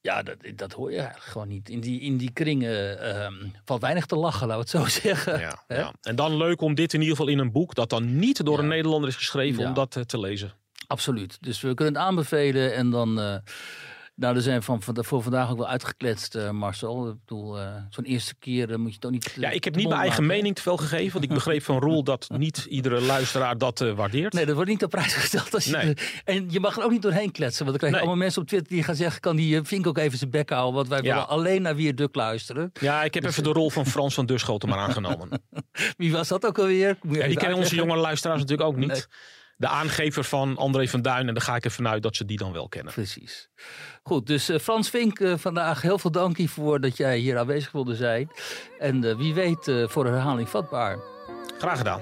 Ja, dat, dat hoor je eigenlijk gewoon niet. In die, in die kringen ehm, valt weinig te lachen, laten we het zo zeggen. Ja, ja. En dan leuk om dit in ieder geval in een boek, dat dan niet door een. Nederlander is geschreven, Ja. om dat eh, te lezen. Absoluut. Dus we kunnen het aanbevelen. En dan. eh, nou, er zijn van, van, voor vandaag ook wel uitgekletst, eh, Marcel. Ik bedoel, eh, zo'n eerste keer eh, moet je ook niet. Ja, ik heb niet mijn eigen mening te veel gegeven, want ik begreep van Roel dat niet iedere luisteraar dat waardeert. Nee, dat wordt niet op prijs gesteld. Als je, Nee. En je mag er ook niet doorheen kletsen. Want dan krijg je Nee. allemaal mensen op Twitter die gaan zeggen... kan die Vink ook even zijn bek houden? Want wij Ja. willen alleen naar Wie Duk luisteren. Ja, ik heb even de rol van Frans van Duschoten maar aangenomen. Wie was dat ook alweer? Je Ja, die kennen onze jonge luisteraars natuurlijk ook niet. Nee. De aangever van André van Duin, en daar ga ik ervan uit dat ze die dan wel kennen. Precies. Goed, dus eh, Frans Vink, eh, vandaag heel veel dank hiervoor dat jij hier aanwezig wilde zijn. En eh, wie weet voor een herhaling vatbaar. Graag gedaan.